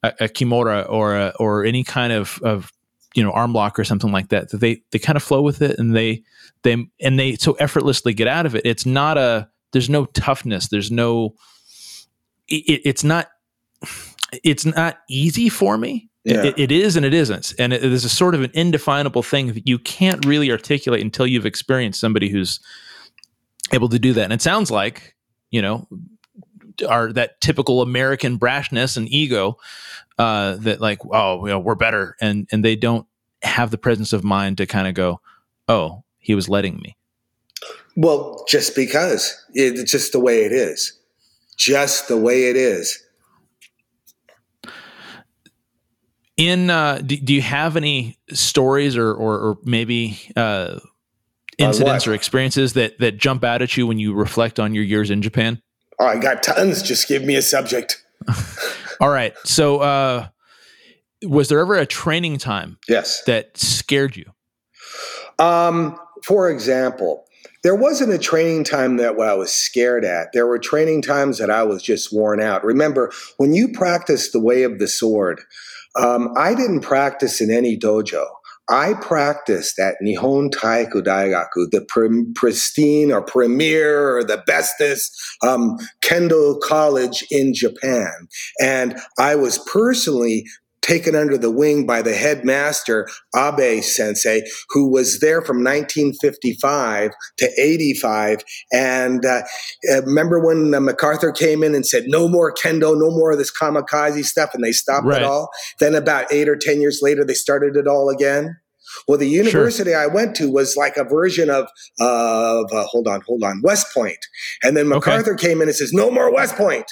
a, a kimura or a, or any kind of of you know arm lock or something like that that they they kind of flow with it and they they and they so effortlessly get out of it. It's not a there's no toughness. There's no it, it's not it's not easy for me. Yeah. it, it is and it isn't. And it is a sort of an indefinable thing that you can't really articulate until you've experienced somebody who's able to do that. And it sounds like you know are that typical American brashness and ego uh, that like oh you know, we're better and and they don't have the presence of mind to kind of go oh he was letting me. Well, just because it's just the way it is, just the way it is. In uh, do, do you have any stories or or, or maybe uh, incidents or experiences that that jump out at you when you reflect on your years in Japan? Oh, I got tons. Just give me a subject. All right. So, uh, was there ever a training time? Yes. That scared you? Um, for example, there wasn't a training time that I was scared at. There were training times that I was just worn out. Remember, when you practice the way of the sword, um, I didn't practice in any dojo. I practiced at Nihon Taiiku Daigaku, the pr- pristine or premier or the bestest um, kendo college in Japan. And I was personally taken under the wing by the headmaster, Abe Sensei, who was there from 1955 to 85. And uh, uh, remember when uh, MacArthur came in and said, no more kendo, no more of this kamikaze stuff, and they stopped right. it all? Then about eight or 10 years later, they started it all again. Well, the university sure. I went to was like a version of of uh, hold on, hold on, West Point, and then MacArthur okay. came in and says, "No more West Point."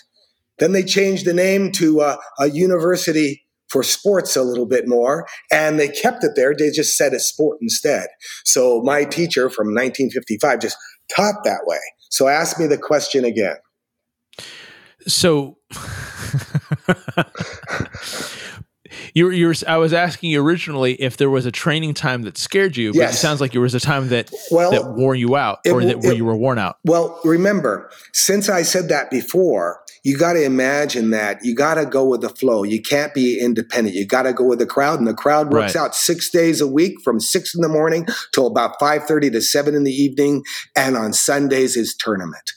Then they changed the name to uh, a university for sports a little bit more, and they kept it there. They just said a sport instead. So my teacher from 1955 just taught that way. So ask me the question again. So you you were, I was asking you originally if there was a training time that scared you, but yes. it sounds like there was a time that well, that wore you out or it, that where it, you were worn out. Well, remember, since I said that before, you got to imagine that you got to go with the flow. You can't be independent. You got to go with the crowd, and the crowd works right. out six days a week from six in the morning till about five thirty to seven in the evening, and on Sundays is tournament.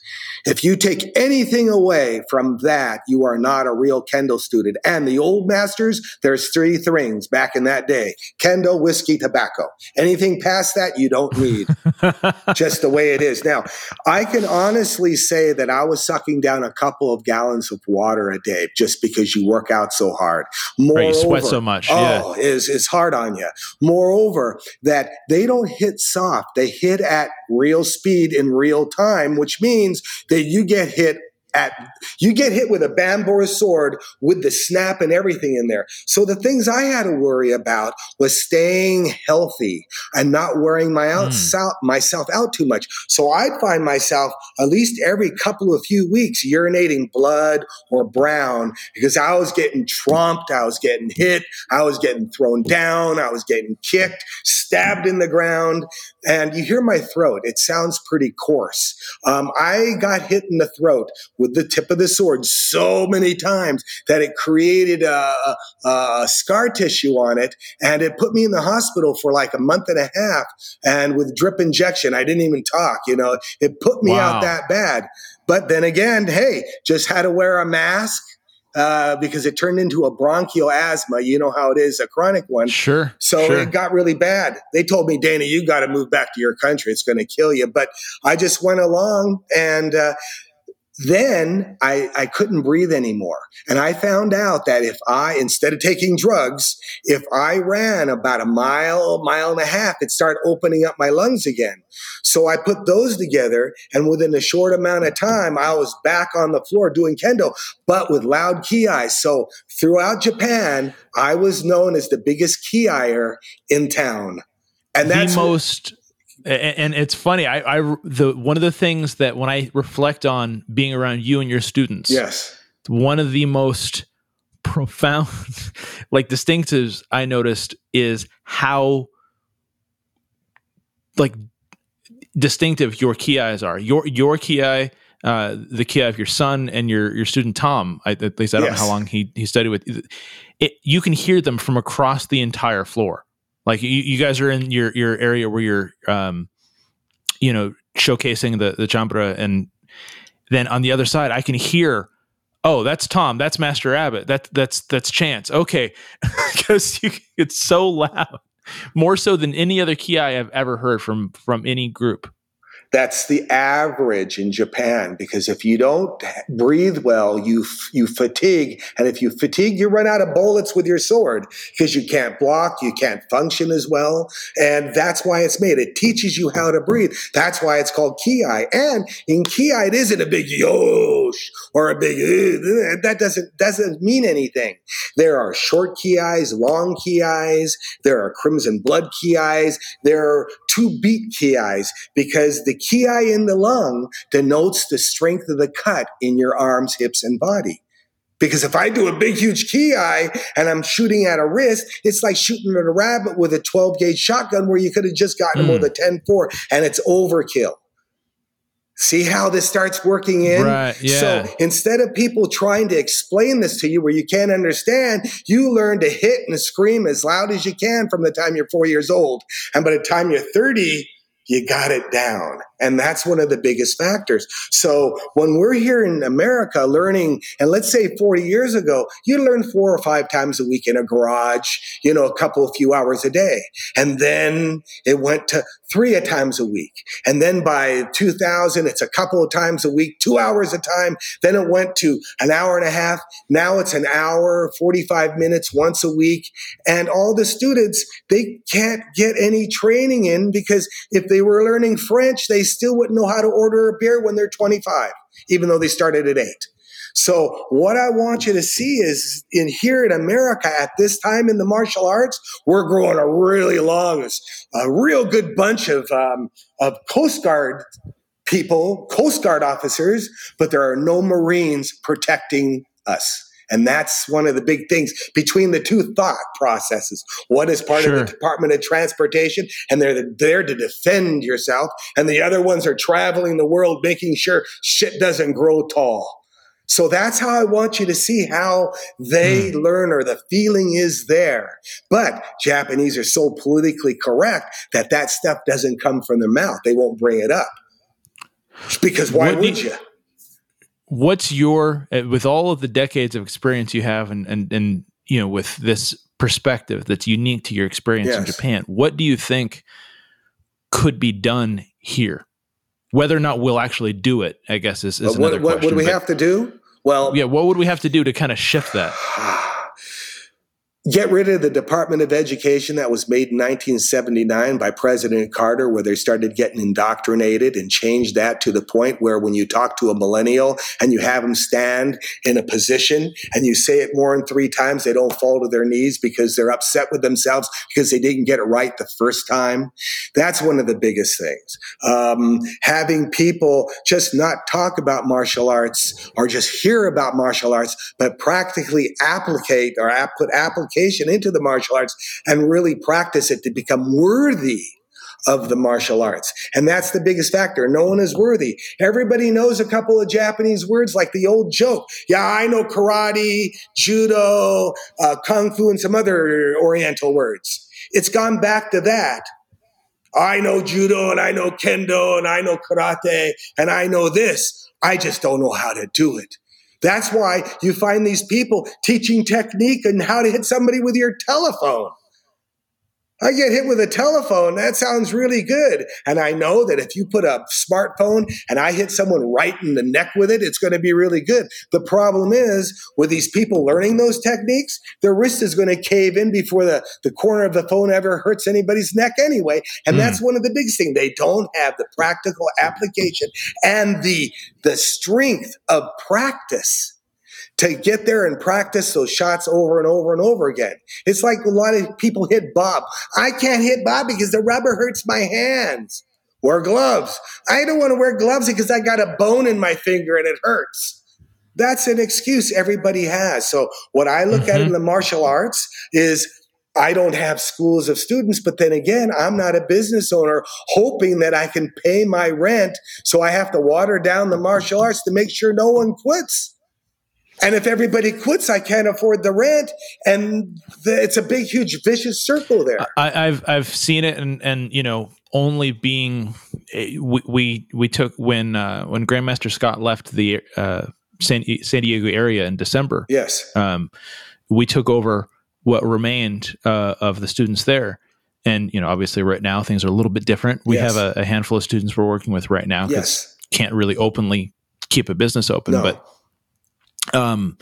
If you take anything away from that, you are not a real Kendo student. And the old masters, there's three things back in that day Kendo, whiskey, tobacco. Anything past that, you don't need. Just the way it is. Now, I can honestly say that I was sucking down a couple of gallons of water a day just because you work out so hard. Moreover, right, you sweat so much. Oh, yeah. is is hard on you. Moreover, that they don't hit soft; they hit at real speed in real time, which means that you get hit at you get hit with a bamboo sword with the snap and everything in there. So the things I had to worry about was staying healthy and not wearing my out, mm. myself out too much. So I'd find myself at least every couple of few weeks urinating blood or brown because I was getting trumped, I was getting hit, I was getting thrown down, I was getting kicked, stabbed in the ground, and you hear my throat. It sounds pretty coarse. Um, I got hit in the throat with the tip of the sword so many times that it created a, a, scar tissue on it. And it put me in the hospital for like a month and a half. And with drip injection, I didn't even talk, you know, it put me wow. out that bad. But then again, hey, just had to wear a mask. Uh, because it turned into a bronchial asthma. You know how it is, a chronic one. Sure. So sure. it got really bad. They told me, Dana, you got to move back to your country. It's going to kill you. But I just went along and, uh, then I, I couldn't breathe anymore. And I found out that if I, instead of taking drugs, if I ran about a mile, mile and a half, it started opening up my lungs again. So I put those together. And within a short amount of time, I was back on the floor doing kendo, but with loud ki. So throughout Japan, I was known as the biggest kier in town. And that's the most and, it's funny. I, I the one of the things that when I reflect on being around you and your students, yes, one of the most profound, like distinctives I noticed is how like distinctive your kiais are. Your your ki, uh, the ki of your son and your your student Tom. I, at least I don't yes. know how long he he studied with. It, you can hear them from across the entire floor. Like you, you guys are in your your area where you're, um, you know, showcasing the the chambara, and then on the other side, I can hear oh that's tom. That's master abbott that that's that's chance. Okay. Because it's so loud. More so than any other ki i've ever heard from from any group That's the average in Japan because if you don't breathe well, you you fatigue, and if you fatigue, you run out of bullets with your sword because you can't block, you can't function as well, and that's why it's made. It teaches you how to breathe. That's why it's called ki. And in ki, it isn't a big yosh or a big that doesn't doesn't mean anything. There are short kiais, long kiais. There are crimson blood kiais. There are two beat kiais because the ki in the lung denotes the strength of the cut in your arms, hips, and body. Because if I do a big, huge ki and I'm shooting at a wrist, it's like shooting at a rabbit with a 12 gauge shotgun where you could have just gotten mm. him with a 10 4 and it's overkill. See how this starts working in? Right, yeah. So instead of people trying to explain this to you where you can't understand, you learn to hit and scream as loud as you can from the time you're four years old. And by the time you're 30, you got it down. And that's one of the biggest factors. So when we're here in America learning, and let's say 40 years ago, you learn four or five times a week in a garage, you know, a couple of few hours a day. And then it went to three times a week. And then by 2000, it's a couple of times a week, two hours a time. Then it went to an hour and a half. Now it's an hour, 45 minutes once a week. And all the students, they can't get any training in because if they were learning French, they still wouldn't know how to order a beer when they're 25, even though they started at eight. So what I want you to see is in here in America at this time in the martial arts, we're growing a really long, a real good bunch of um, of Coast Guard people, Coast Guard officers, but there are no Marines protecting us. And that's one of the big things between the two thought processes. One is part sure. of the Department of Transportation, and they're there to defend yourself. And the other ones are traveling the world, making sure shit doesn't grow tall. So that's how I want you to see how they mm. learn or the feeling is there. But Japanese are so politically correct that that stuff doesn't come from their mouth. They won't bring it up. Because why what would you? What's your uh, with all of the decades of experience you have and and and you know with this perspective that's unique to your experience yes. in Japan what do you think could be done here? Whether or not we'll actually do it i guess is, is another what, question what do we but, have to do? Well yeah what would we have to do to kind of shift that get rid of the Department of Education that was made in 1979 by President Carter, where they started getting indoctrinated and changed that to the point where when you talk to a millennial and you have them stand in a position and you say it more than three times, they don't fall to their knees because they're upset with themselves because they didn't get it right the first time. That's one of the biggest things. Um, having people just not talk about martial arts or just hear about martial arts, but practically applicate or put application application into the martial arts and really practice it to become worthy of the martial arts. And that's the biggest factor. No one is worthy. Everybody knows a couple of Japanese words like the old joke. Yeah, I know karate, judo, uh, kung fu, and some other oriental words. It's gone back to that. I know judo and I know kendo and I know karate and I know this. I just don't know how to do it. That's why you find these people teaching technique and how to hit somebody with your telephone. I get hit with a telephone. That sounds really good. And I know that if you put a smartphone and I hit someone right in the neck with it, it's going to be really good. The problem is with these people learning those techniques, their wrist is going to cave in before the, the corner of the phone ever hurts anybody's neck anyway. And mm. that's one of the big things. They don't have the practical application and the, the strength of practice to get there and practice those shots over and over and over again. It's like a lot of people hit Bob. I can't hit Bob because the rubber hurts my hands. Wear gloves. I don't want to wear gloves because I got a bone in my finger and it hurts. That's an excuse everybody has. So what I look mm-hmm. at in mm-hmm. the martial arts is I don't have schools of students, but then again, I'm not a business owner hoping that I can pay my rent. So I have to water down the martial arts to make sure no one quits. And if everybody quits, I can't afford the rent, and the, it's a big, huge, vicious circle there. I, have I've seen it, and and you know, only being eh, we we, we took when uh, when Grandmaster Scott left the uh, San, San Diego area in December. Yes, um, we took over what remained uh, of the students there, and you know obviously right now things are a little bit different we yes. have a, a, handful of students we're working with right now yes can't really openly keep a business open no. but um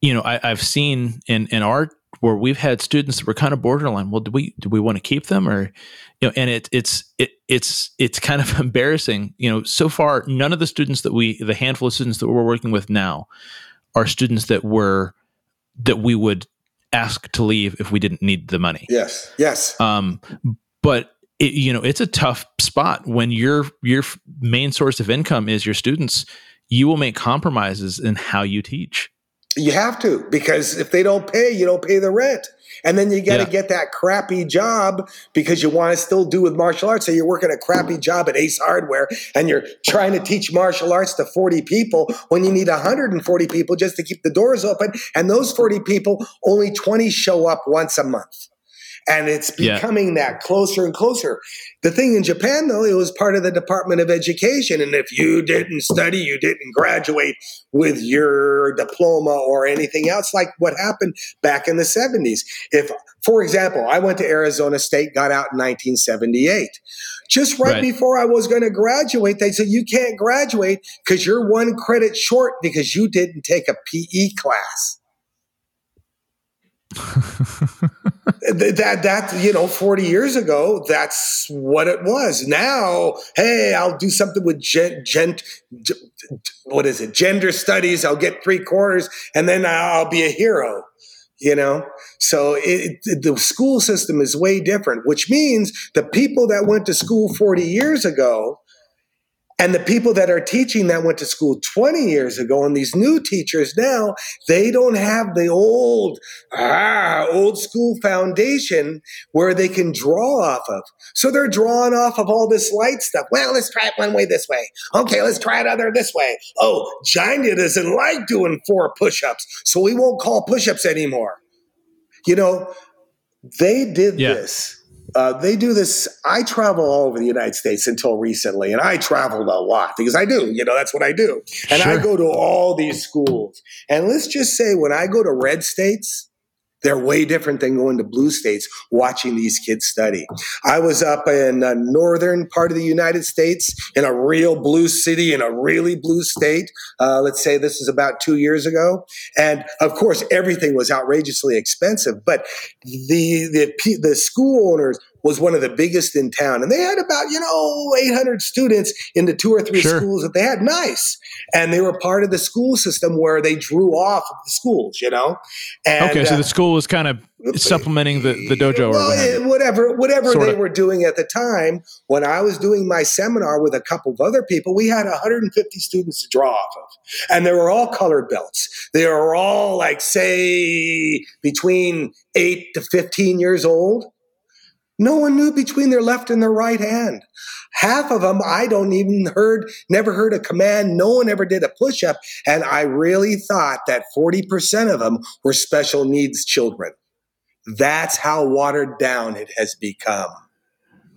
you know I, i've seen in in our where we've had students that were kind of borderline well do we do we want to keep them or you know and it it's it it's it's kind of embarrassing you know so far none of the students that we the handful of students that we're working with now are students that were that we would ask to leave if we didn't need the money. Yes. Yes. Um, but it, you know, it's a tough spot when your your main source of income is your students. You will make compromises in how you teach. You have to because if they don't pay, you don't pay the rent. And then you got to yeah. get that crappy job because you want to still do with martial arts. So you're working a crappy job at Ace Hardware and you're trying to teach martial arts to 40 people when you need 140 people just to keep the doors open. And those 40 people, only 20 show up once a month. And it's becoming yeah. that closer and closer. The thing in Japan, though, it was part of the Department of Education. And if you didn't study, you didn't graduate with your diploma or anything else, like what happened back in the 70s. If, for example, I went to Arizona State, got out in 1978. Just right, right. before I was going to graduate, they said, You can't graduate because you're one credit short because you didn't take a PE class. that that you know 40 years ago that's what it was. Now hey i'll do something with gent, gent what is it? Gender studies i'll get three quarters and then i'll be a hero you know? So it, it, the school system is way different which means the people that went to school 40 years ago and the people that are teaching that went to school 20 years ago, and these new teachers now, they don't have the old, ah, old school foundation where they can draw off of. So they're drawing off of all this light stuff. Well, let's try it one way this way. Okay, let's try it other this way. Oh, Janya doesn't like doing four push ups, so we won't call push ups anymore. You know, they did yeah. this uh, they do this. I travel all over the United States until recently, and I traveled a lot because I do. You know, that's what I do. And sure. I go to all these schools. And let's just say when I go to red states, they're way different than going to blue states watching these kids study. I was up in the northern part of the United States in a real blue city in a really blue state. Uh, let's say this is about two years ago. And of course, everything was outrageously expensive, but the, the, the school owners was one of the biggest in town. And they had about, you know, 800 students in the two or three sure. schools that they had. Nice. And they were part of the school system where they drew off of the schools, you know? And, okay. So uh, the school was kind of supplementing the, the dojo well, whatever whatever sort they were doing at the time when i was doing my seminar with a couple of other people we had 150 students to draw off of and they were all colored belts they were all like say between 8 to 15 years old no one knew between their left and their right hand. Half of them, I don't even heard, never heard a command. No one ever did a push up. And I really thought that 40% of them were special needs children. That's how watered down it has become.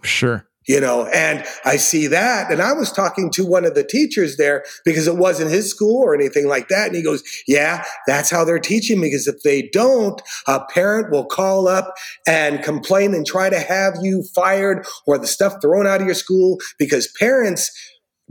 Sure you know and i see that. And i was talking to one of the teachers there because it wasn't his school or anything like that. And he goes yeah that's how they're teaching because if they don't a parent will call up and complain and try to have you fired or the stuff thrown out of your school because parents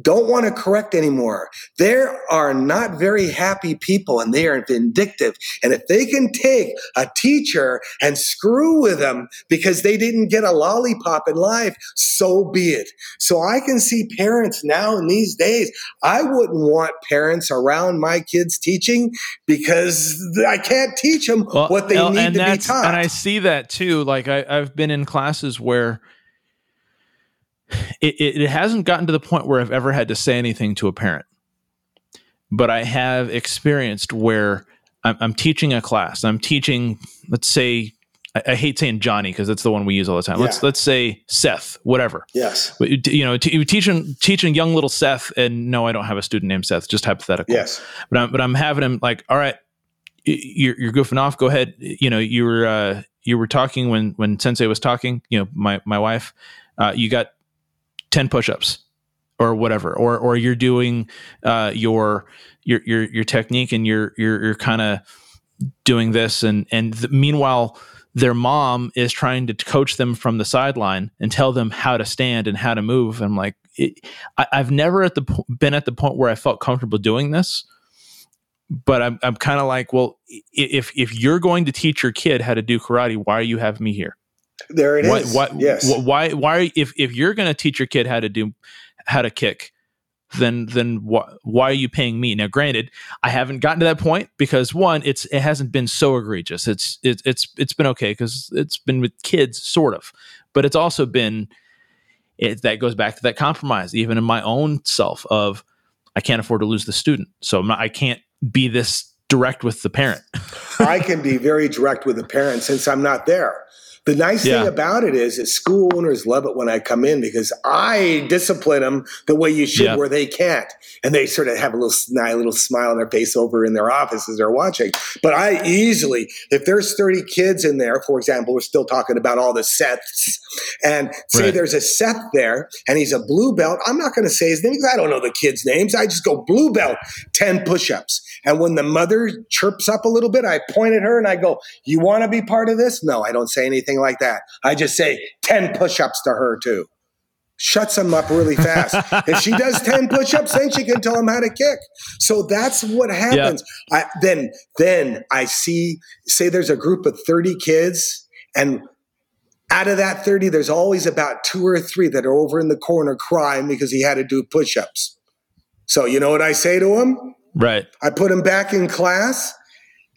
don't want to correct anymore. There are not very happy people and they are vindictive. And if they can take a teacher and screw with them because they didn't get a lollipop in life, so be it. So I can see parents now in these days. I wouldn't want parents around my kids teaching because I can't teach them well, what they need to be taught. And I see that too. Like I, I've been in classes where it, it, it hasn't gotten to the point where I've ever had to say anything to a parent, but I have experienced where I'm, I'm teaching a class. I'm teaching, let's say, I, I hate saying Johnny because that's the one we use all the time. Yeah. Let's let's say Seth, whatever. Yes. You know, t- teaching teaching young little Seth, and no, I don't have a student named Seth. Just hypothetical. Yes. But I'm but I'm having him like, all right, you're you're goofing off. Go ahead. You know, you were uh, you were talking when when Sensei was talking. You know, my my wife. Uh, you got 10 push-ups or whatever or or you're doing uh, your your your your technique and you're you're you're kind of doing this and and the, meanwhile their mom is trying to coach them from the sideline and tell them how to stand and how to move. I'm like, it, I, have never at the been at the point where I felt comfortable doing this, but I'm I'm kind of like, well, if if you're going to teach your kid how to do karate, why are you having me here? There it why, is. Why, yes. Why? Why? If if you're going to teach your kid how to do how to kick, then then wh- why are you paying me? Now, granted, I haven't gotten to that point because one, it's it hasn't been so egregious. It's it's it's it's been okay because it's been with kids, sort of, but it's also been it, that goes back to that compromise, even in my own self of I can't afford to lose the student, so not, I can't be this direct with the parent. I can be very direct with the parent since I'm not there. The nice yeah. thing about it is that school owners love it when I come in because I discipline them the way you should, where they can't, and they sort of have a little snide little smile on their face over in their office as they're watching. But I easily, if there's 30 kids in there, for example, we're still talking about all the sets, and say right. there's a set there, and he's a blue belt. I'm not going to say his name because I don't know the kids' names. I just go blue belt, 10 push-ups, and when the mother chirps up a little bit, I point at her and I go, "You want to be part of this?" No, I don't say anything anything like that. I just say 10 push ups to her, too. Shuts them up really fast. if she does 10 push ups, then she can tell him how to kick. So that's what happens. I, then, then I see, say there's a group of 30 kids, and out of that 30, there's always about two or three that are over in the corner crying because he had to do push ups. So, you know what I say to him? Right. I put him back in class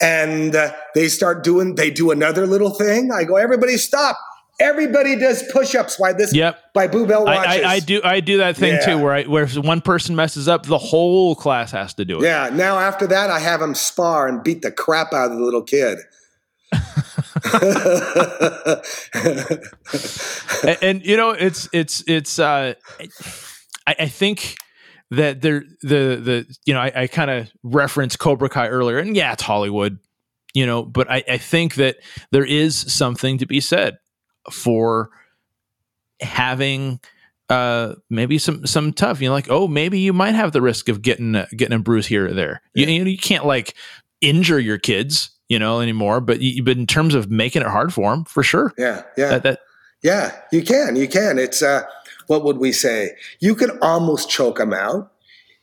and uh, they start doing they do another little thing. I go everybody stop. Everybody does push-ups by this yep. by Boo Bell watches. I, I, I, do i do that thing yeah. too where I, where one person messes up the whole class has to do it. Yeah. Now after that i have them spar and beat the crap out of the little kid. And, and, you know it's it's it's uh I, I think that there the the you know I, I kind of referenced Cobra Kai earlier, and yeah, it's Hollywood, you know, but I, I think that there is something to be said for having uh maybe some some tough you know like oh maybe you might have the risk of getting uh, getting a bruise here or there. Yeah. you, you, you can't like injure your kids you know anymore but you, but in terms of making it hard for them for sure. Yeah yeah. That, that yeah you can you can. It's uh what would we say? You can almost choke them out.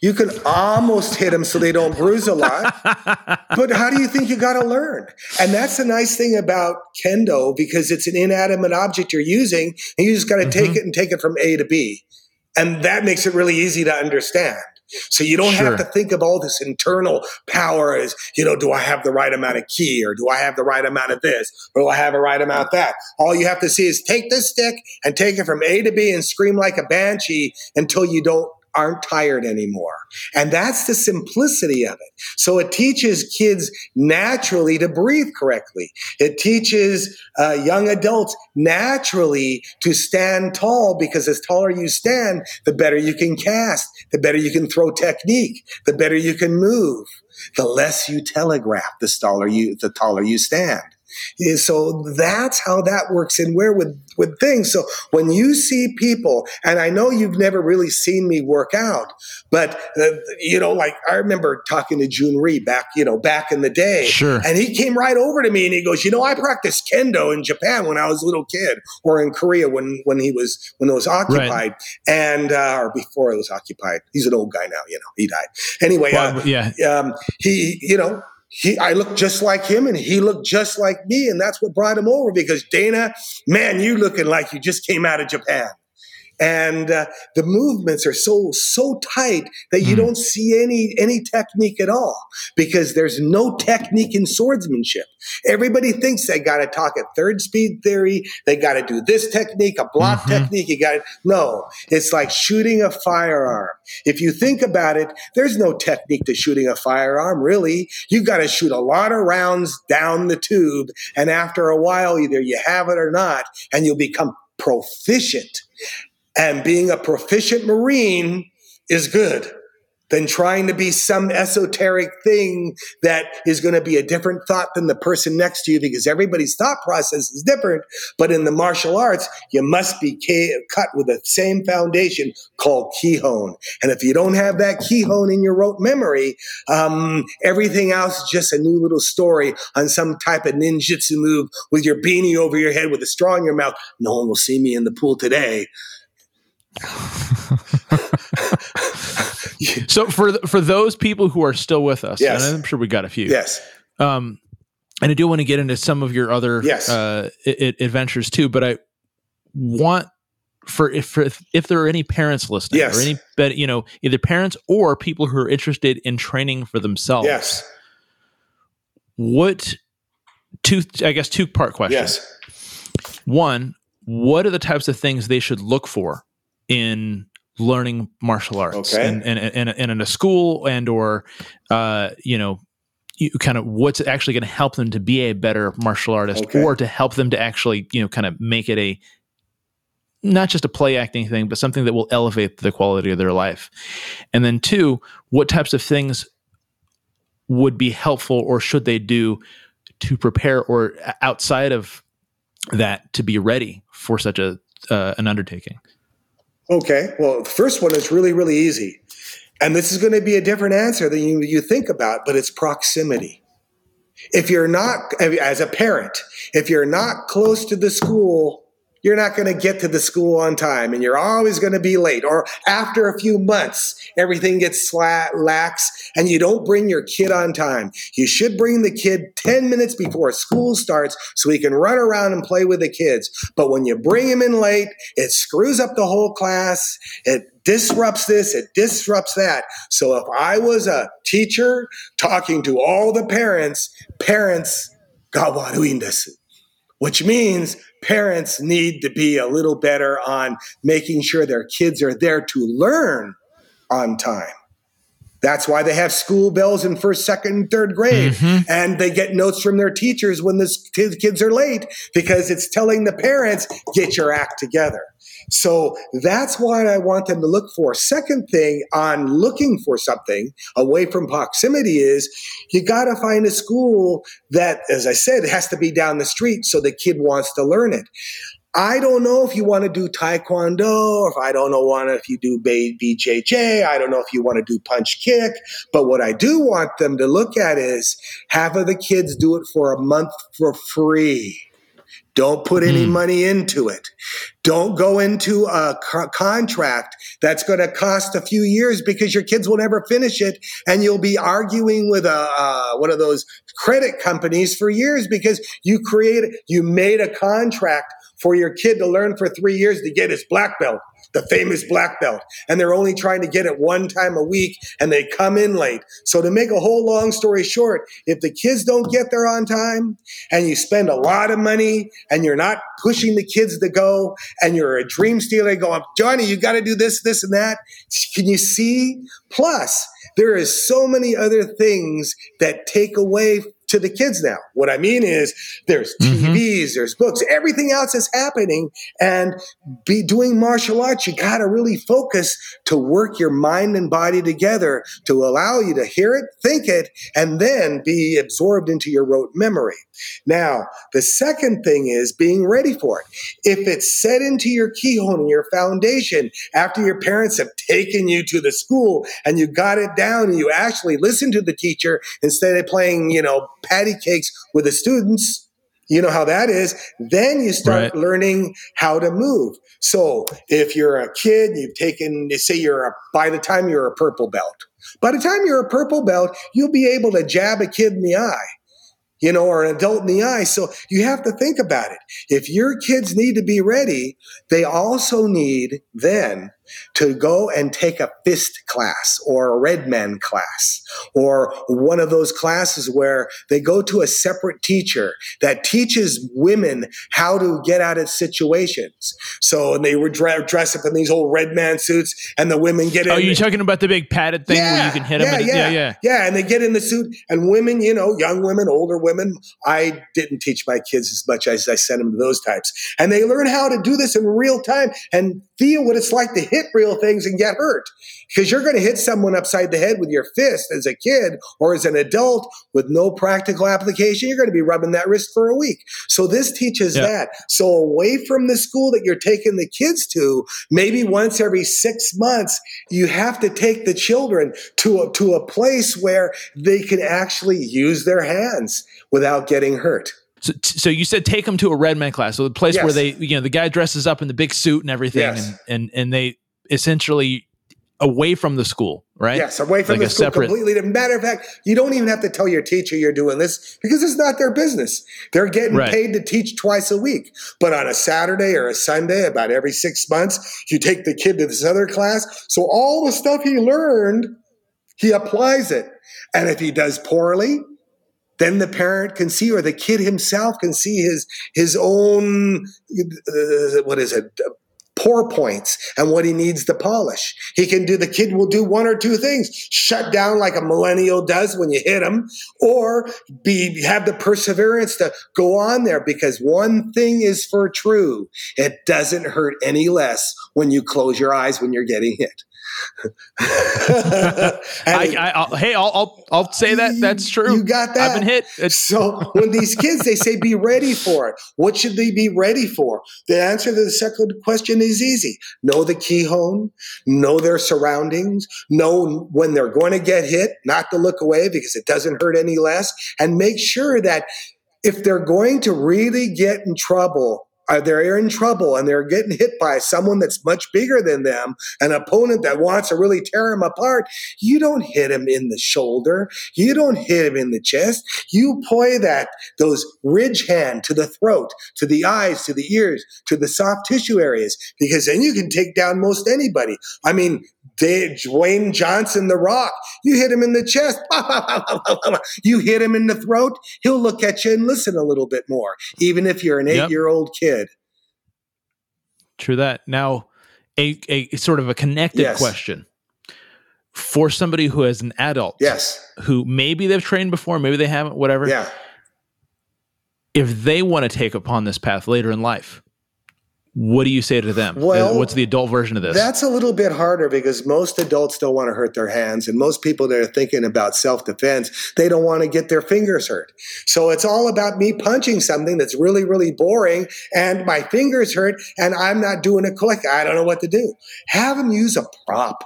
You can almost hit them so they don't bruise a lot. but how do you think you got to learn? And that's the nice thing about kendo because it's an inanimate object you're using, and you just got to mm-hmm. take it and take it from A to B. And that makes it really easy to understand. So you don't sure. have to think of all this internal power as, you know, do I have the right amount of key or do I have the right amount of this or do I have the right amount of that? All you have to see is take this stick and take it from A to B and scream like a banshee until you don't aren't tired anymore. And that's the simplicity of it. So it teaches kids naturally to breathe correctly. It teaches uh, young adults naturally to stand tall because as taller you stand, the better you can cast, the better you can throw technique, the better you can move. The less you telegraph, the taller you, the taller you stand. So that's how that works in where with, with things. So when you see people, and I know you've never really seen me work out, but uh, you know, like I remember talking to Jhoon Rhee back, you know, back in the day. Sure. And he came right over to me and he goes, you know, I practiced kendo in Japan when I was a little kid or in Korea when, when he was, when it was occupied right. and, uh, or before it was occupied. He's an old guy now, you know, he died. Anyway, well, uh, yeah. Um, he, you know, he, I looked just like him and he looked just like me. And that's what brought him over because Dana, man, you looking like you just came out of Japan and uh, the movements are so so tight that you mm. don't see any any technique at all because there's no technique in swordsmanship everybody thinks they got to talk at third speed theory they got to do this technique a block mm-hmm. technique you got no it's like shooting a firearm if you think about it there's no technique to shooting a firearm really you got to shoot a lot of rounds down the tube and after a while either you have it or not and you'll become proficient and being a proficient Marine is good. than trying to be some esoteric thing that is going to be a different thought than the person next to you because everybody's thought process is different. But in the martial arts, you must be cut with the same foundation called kihon. And if you don't have that kihon in your rote memory, um, everything else is just a new little story on some type of ninjutsu move with your beanie over your head with a straw in your mouth. No one will see me in the pool today. So for for those people who are still with us, yes. and I'm sure we got a few. Yes. Um, and I do want to get into some of your other yes. uh, I- adventures too, but I want for if for, if there are any parents listening, yes. or any but you know either parents or people who are interested in training for themselves. Yes. What two? I guess two part question. Yes. One, what are the types of things they should look for in learning martial arts okay. and, and, and, and in a school and or uh, you know you kind of what's actually going to help them to be a better martial artist okay. or to help them to actually you know kind of make it a not just a play acting thing but something that will elevate the quality of their life and then two what types of things would be helpful or should they do to prepare or outside of that to be ready for such a uh, an undertaking Okay. Well, the first one is really, really easy. And this is going to be a different answer than you, you think about, but it's proximity. If you're not, as a parent, if you're not close to the school, you're not going to get to the school on time and you're always going to be late. Or after a few months, everything gets slat, lax and you don't bring your kid on time. You should bring the kid 10 minutes before school starts so he can run around and play with the kids. But when you bring him in late, it screws up the whole class. It disrupts this, it disrupts that. So if I was a teacher talking to all the parents, parents, gawaruindesu, which means parents need to be a little better on making sure their kids are there to learn on time. That's why they have school bells in first, second, and third grade. Mm-hmm. And they get notes from their teachers when the kids are late because it's telling the parents, get your act together. So that's what I want them to look for. Second thing on looking for something away from proximity is you got to find a school that, as I said, has to be down the street so the kid wants to learn it. I don't know if you want to do taekwondo, or if I don't know want if you do BJJ. I don't know if you want to do punch kick. But what I do want them to look at is half of the kids do it for a month for free. Don't put any mm. money into it. Don't go into a co- contract that's going to cost a few years because your kids will never finish it, and you'll be arguing with a uh, one of those credit companies for years because you created you made a contract for your kid to learn for three years to get his black belt the famous black belt, and they're only trying to get it one time a week and they come in late. So, to make a whole long story short, if the kids don't get there on time and you spend a lot of money and you're not pushing the kids to go and you're a dream stealer going, um, Johnny, you got to do this, this, and that. Can you see? Plus, there is so many other things that take away to the kids now. What I mean is there's TVs, mm-hmm. there's books, everything else is happening. And be doing martial arts, you got to really focus to work your mind and body together to allow you to hear it, think it, and then be absorbed into your rote memory. Now, the second thing is being ready for it. If it's set into your kihon and your foundation after your parents have taken you to the school and you got it down and you actually listen to the teacher instead of playing, you know, patty cakes with the students. You know how that is. Then you start right. learning how to move. So if you're a kid, you've taken, say you're a, by the time you're a purple belt, by the time you're a purple belt, you'll be able to jab a kid in the eye you know, or an adult in the eye. So you have to think about it. If your kids need to be ready, they also need then to go and take a fist class or a red man class or one of those classes where they go to a separate teacher that teaches women how to get out of situations. So and they would dress up in these old red man suits and the women get oh, in. Oh, you're talking about the big padded thing yeah, where you can hit yeah, them? Yeah, yeah, yeah. Yeah, and they get in the suit and women, you know, young women, older women. I didn't teach my kids as much as I sent them to those types. And they learn how to do this in real time and feel what it's like to hit real things and get hurt because you're going to hit someone upside the head with your fist as a kid or as an adult with no practical application. You're going to be rubbing that wrist for a week. So this teaches yeah. that. So away from the school that you're taking the kids to, maybe once every six months, you have to take the children to a, to a place where they can actually use their hands without getting hurt. So, so you said take them to a red man class, so the place yes. where they, you know, the guy dresses up in the big suit and everything, yes. and, and and they essentially away from the school, right? Yes, away from like the school separate... completely. Matter of fact, you don't even have to tell your teacher you're doing this because it's not their business. They're getting right. paid to teach twice a week. But on a Saturday or a Sunday, about every six months, you take the kid to this other class. So all the stuff he learned, he applies it. And if he does poorly, then the parent can see or the kid himself can see his his own uh, what is it poor points and what he needs to polish. He can do, the kid will do one or two things shut down like a millennial does when you hit him, or be, have the perseverance to go on there because one thing is for true it doesn't hurt any less when you close your eyes when you're getting hit. I, I, hey, I'll, I'll, I'll say that that's true. You got that. I've been hit. It's- so when these kids they say be ready for it, what should they be ready for? The answer to the second question is easy: know the key home, know their surroundings, know when they're going to get hit, not to look away because it doesn't hurt any less, and make sure that if they're going to really get in trouble are they're in trouble and they're getting hit by someone that's much bigger than them, an opponent that wants to really tear them apart, you don't hit him in the shoulder. You don't hit him in the chest. You play that, those ridge hand to the throat, to the eyes, to the ears, to the soft tissue areas, because then you can take down most anybody. I mean, Dwayne Johnson, The Rock, you hit him in the chest, you hit him in the throat, he'll look at you and listen a little bit more, even if you're an eight year old kid. True that. Now, a, a sort of a connected yes. question for somebody who is an adult. Yes. Who maybe they've trained before, maybe they haven't, whatever. Yeah. If they want to take upon this path later in life, what do you say to them? Uh, well, what's the adult version of this? That's a little bit harder because most adults don't want to hurt their hands, and most people that are thinking about self defense, they don't want to get their fingers hurt. So it's all about me punching something that's really, really boring, and my fingers hurt, and I'm not doing a click. I don't know what to do. Have them use a prop.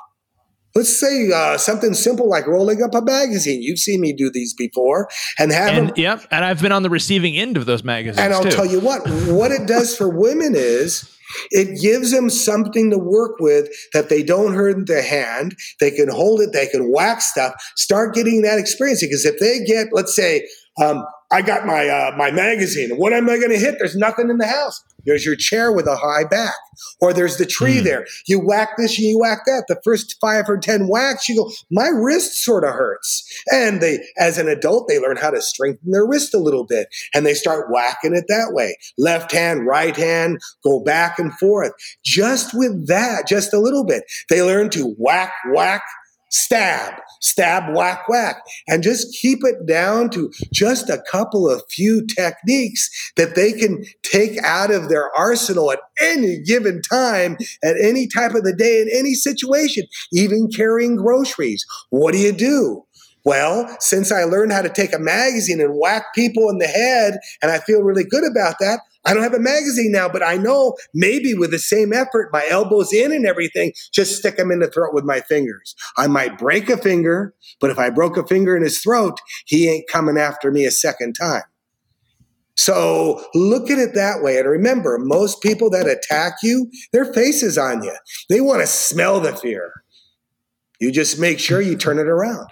Let's say uh, something simple like rolling up a magazine. You've seen me do these before, and have and, them, Yep, and I've been on the receiving end of those magazines. And I'll too. tell you what, what it does for women is it gives them something to work with that they don't hurt their hand. They can hold it. They can whack stuff. Start getting that experience because if they get, let's say, um, I got my uh, my magazine. What am I going to hit? There's nothing in the house. There's your chair with a high back, or there's the tree mm. there. You whack this and you whack that. The first five or ten whacks, you go, my wrist sort of hurts. And they, as an adult, they learn how to strengthen their wrist a little bit, and they start whacking it that way. Left hand, right hand, go back and forth. Just with that, just a little bit, they learn to whack, whack, stab, stab, whack, whack, and just keep it down to just a couple of few techniques that they can take out of their arsenal at any given time, at any type of the day, in any situation, even carrying groceries. What do you do? Well, since I learned how to take a magazine and whack people in the head, and I feel really good about that, I don't have a magazine now, but I know maybe with the same effort, my elbows in and everything, just stick them in the throat with my fingers. I might break a finger, but if I broke a finger in his throat, he ain't coming after me a second time. So look at it that way. And remember, most people that attack you, their face is on you. They want to smell the fear. You just make sure you turn it around.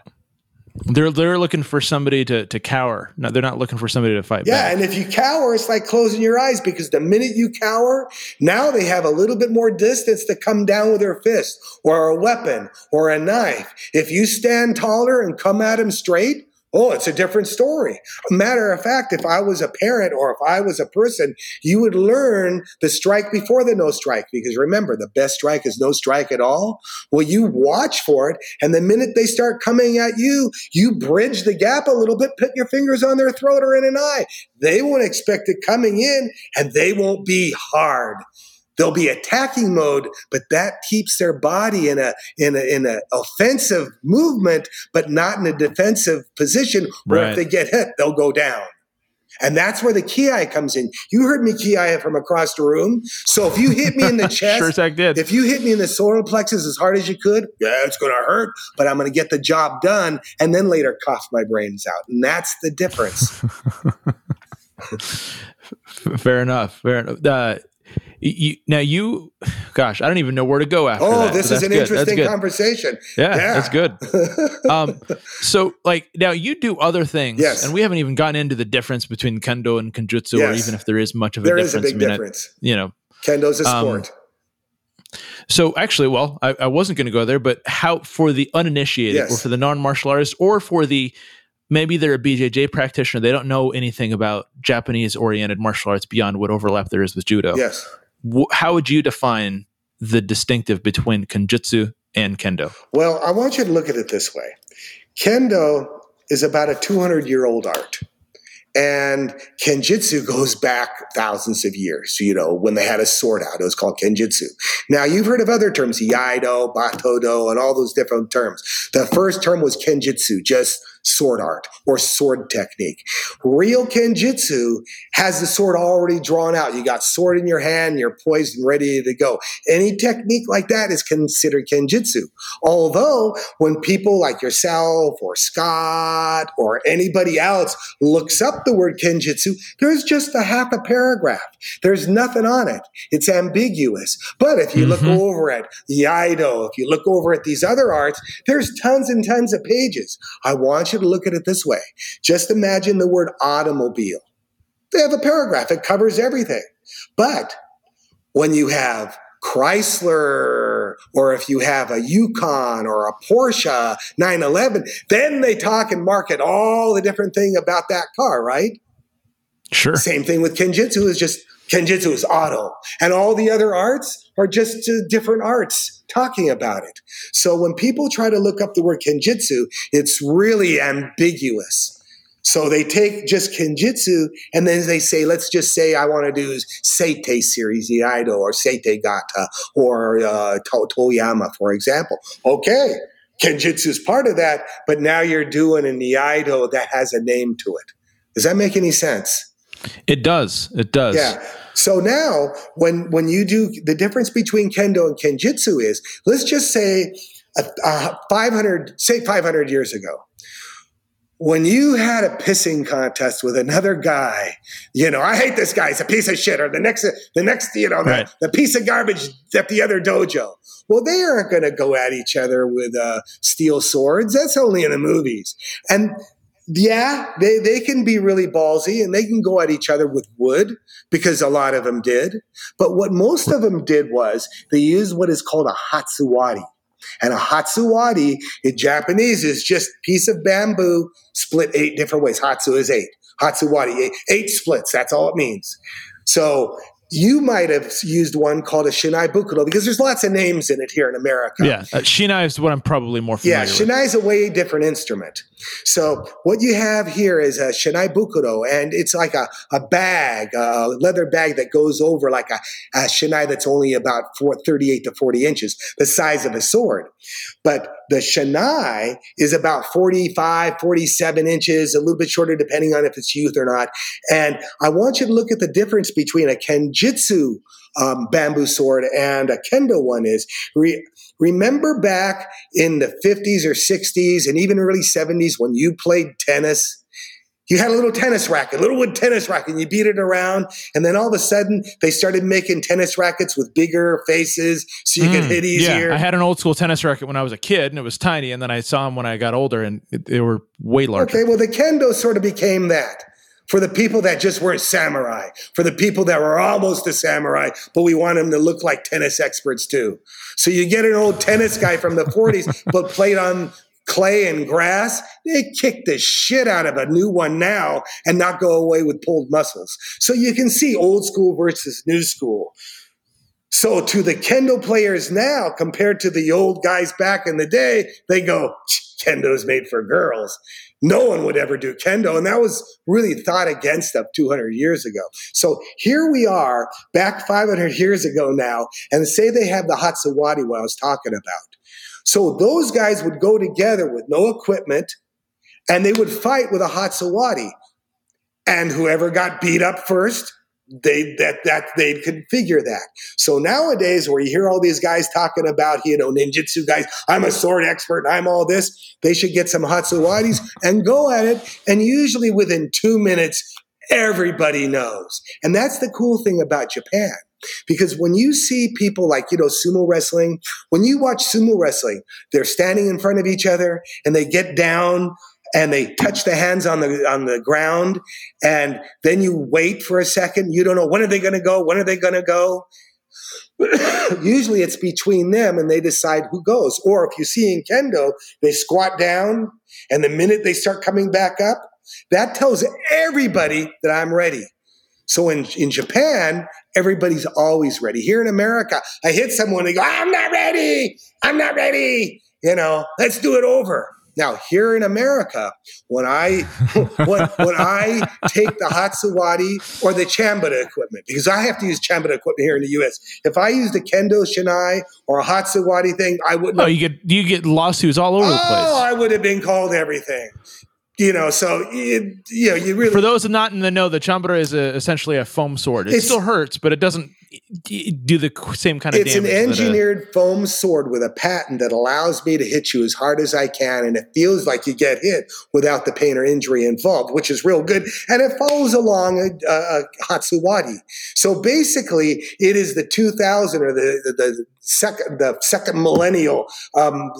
They're they're looking for somebody to to cower. No, they're not looking for somebody to fight. Yeah, back. and if you cower, it's like closing your eyes because the minute you cower, now they have a little bit more distance to come down with their fist or a weapon or a knife. If you stand taller and come at them straight, Oh, it's a different story. Matter of fact, if I was a parent or if I was a person, you would learn the strike before the no strike. Because remember, the best strike is no strike at all. Well, you watch for it. And the minute they start coming at you, you bridge the gap a little bit, put your fingers on their throat or in an eye. They won't expect it coming in and they won't be hard. They'll be attacking mode, but that keeps their body in a in a in an offensive movement, but not in a defensive position. Where right. if they get hit, they'll go down. And that's where the kiai comes in. You heard me kiai from across the room. So if you hit me in the chest, sure as did. if you hit me in the solar plexus as hard as you could, yeah, it's going to hurt, but I'm going to get the job done and then later cough my brains out. And that's the difference. Fair enough. Fair enough. Uh, you, now you, gosh, I don't even know where to go after that. oh, that. this is an good. interesting conversation. Yeah, yeah, that's good. um, so like now you do other things, yes, and we haven't even gotten into the difference between kendo and kenjutsu, yes. or even if there is much of a there difference. There is a big I mean, difference. I, you know, kendo's a um, sport. Um, so actually, well, I, I wasn't going to go there, but how for the uninitiated, yes. or for the non-martial artist, or for the maybe they're a BJJ practitioner, they don't know anything about Japanese oriented martial arts beyond what overlap there is with judo. Yes. How would you define the distinctive between kenjutsu and kendo? Well, I want you to look at it this way. Kendo is about a 200 year old art. And Kenjutsu goes back thousands of years. You know, when they had a sword out, it was called Kenjutsu. Now, you've heard of other terms, Iaido, Batodo, and all those different terms. The first term was Kenjutsu, just sword art or sword technique. Real Kenjutsu has the sword already drawn out. You got sword in your hand, you're poised and ready to go. Any technique like that is considered Kenjutsu. Although when people like yourself or Scott or anybody else looks up the word Kenjutsu, there's just a half a paragraph. There's nothing on it. It's ambiguous. But if you mm-hmm. look over at Iaido, if you look over at these other arts, there's tons and tons of pages. I want you you to look at it this way. Just imagine the word automobile. They have a paragraph, it covers everything. But when you have Chrysler, or if you have a Yukon or a Porsche 911, then they talk and market all the different thing about that car, right? Sure. Same thing with Kenjutsu is just Kenjutsu is auto, and all the other arts are just uh, different arts talking about it. So when people try to look up the word Kenjutsu, it's really ambiguous. So they take just Kenjutsu and then they say, let's just say I want to do Seitei series, Iaido, or Seitei Gata, or uh, to- Toyama, for example. Okay, Kenjutsu is part of that, but now you're doing an Iaido that has a name to it. Does that make any sense? It does. It does. Yeah. So now, when when you do the difference between kendo and kenjutsu is, let's just say, a, a 500, say 500 years ago, when you had a pissing contest with another guy, you know, I hate this guy. He's a piece of shit. Or the next, the next, you know, right. the, the, piece of garbage at the other dojo. Well, they aren't going to go at each other with uh, steel swords. That's only in the movies. And yeah, they, they can be really ballsy and they can go at each other with wood because a lot of them did. But what most of them did was they used what is called a hatsuwari. And a hatsuwari in Japanese is just piece of bamboo split eight different ways. Hatsu is eight. Hatsuwari, eight, eight splits. That's all it means. So you might have used one called a Shinai Bukuro because there's lots of names in it here in America. Yeah, uh, Shinai is what I'm probably more familiar with. yeah, Shinai is a way different instrument. So what you have here is a Shinai Bukuro, and it's like a, a bag, a leather bag that goes over like a, a Shinai that's only about four, 38 to 40 inches, the size of a sword. But the Shinai is about 45, 47 inches, a little bit shorter depending on if it's youth or not. And I want you to look at the difference between a Kenjutsu um, bamboo sword and a Kendo one is. Re- remember back in the 50s or 60s and even early 70s when you played tennis? You had a little tennis racket, a little wood tennis racket, and you beat it around. And then all of a sudden, they started making tennis rackets with bigger faces so you mm, could hit easier. Yeah, I had an old school tennis racket when I was a kid, and it was tiny. And then I saw them when I got older, and it, they were way larger. Okay, well, the kendo sort of became that for the people that just weren't samurai, for the people that were almost a samurai, but we want them to look like tennis experts too. So you get an old tennis guy from the 40s, but played on clay and grass, they kick the shit out of a new one now and not go away with pulled muscles. So you can see old school versus new school. So to the kendo players now, compared to the old guys back in the day, they go, kendo's made for girls. no one would ever do kendo. And that was really thought against up 200 years ago. So here we are back 500 years ago now, and say they have the Hatsuwari, what I was talking about. So those guys would go together with no equipment and they would fight with a Hatsuwari. And whoever got beat up first they that that they'd configure that. So nowadays, where you hear all these guys talking about you know ninjutsu guys, I'm a sword expert, I'm all this. They should get some hatsuwaris and go at it. And usually within two minutes, everybody knows. And that's the cool thing about Japan. Because when you see people like, you know, sumo wrestling, when you watch sumo wrestling, they're standing in front of each other and they get down and they touch the hands on the on the ground. And then you wait for a second. You don't know when are they going to go when are they going to go. Usually it's between them and they decide who goes. Or if you see in kendo they squat down and the minute they start coming back up that tells everybody that i'm ready so in, in Japan, everybody's always ready. Here in America, I hit someone, they go, I'm not ready. I'm not ready. You know, let's do it over. Now, here in America, when I when, when I take the Hatsuwari or the Chambara equipment, because I have to use Chambara equipment here in the U.S. If I used a Kendo Shinai or a Hatsuwari thing, I wouldn't. Oh, have, you get you get lawsuits all over oh, the place. Oh, I would have been called everything you know, so it, you know, you really. For those not in the know, the chambara is a, essentially a foam sword. It still hurts, but it doesn't do the same kind of. It's an uh, engineered a, foam sword with a patent that allows me to hit you as hard as I can, and it feels like you get hit without the pain or injury involved, which is real good. And it follows along uh, uh, a, a, a Hatsuwari. So basically, it is the 2000 or the the, the second the second millennial um,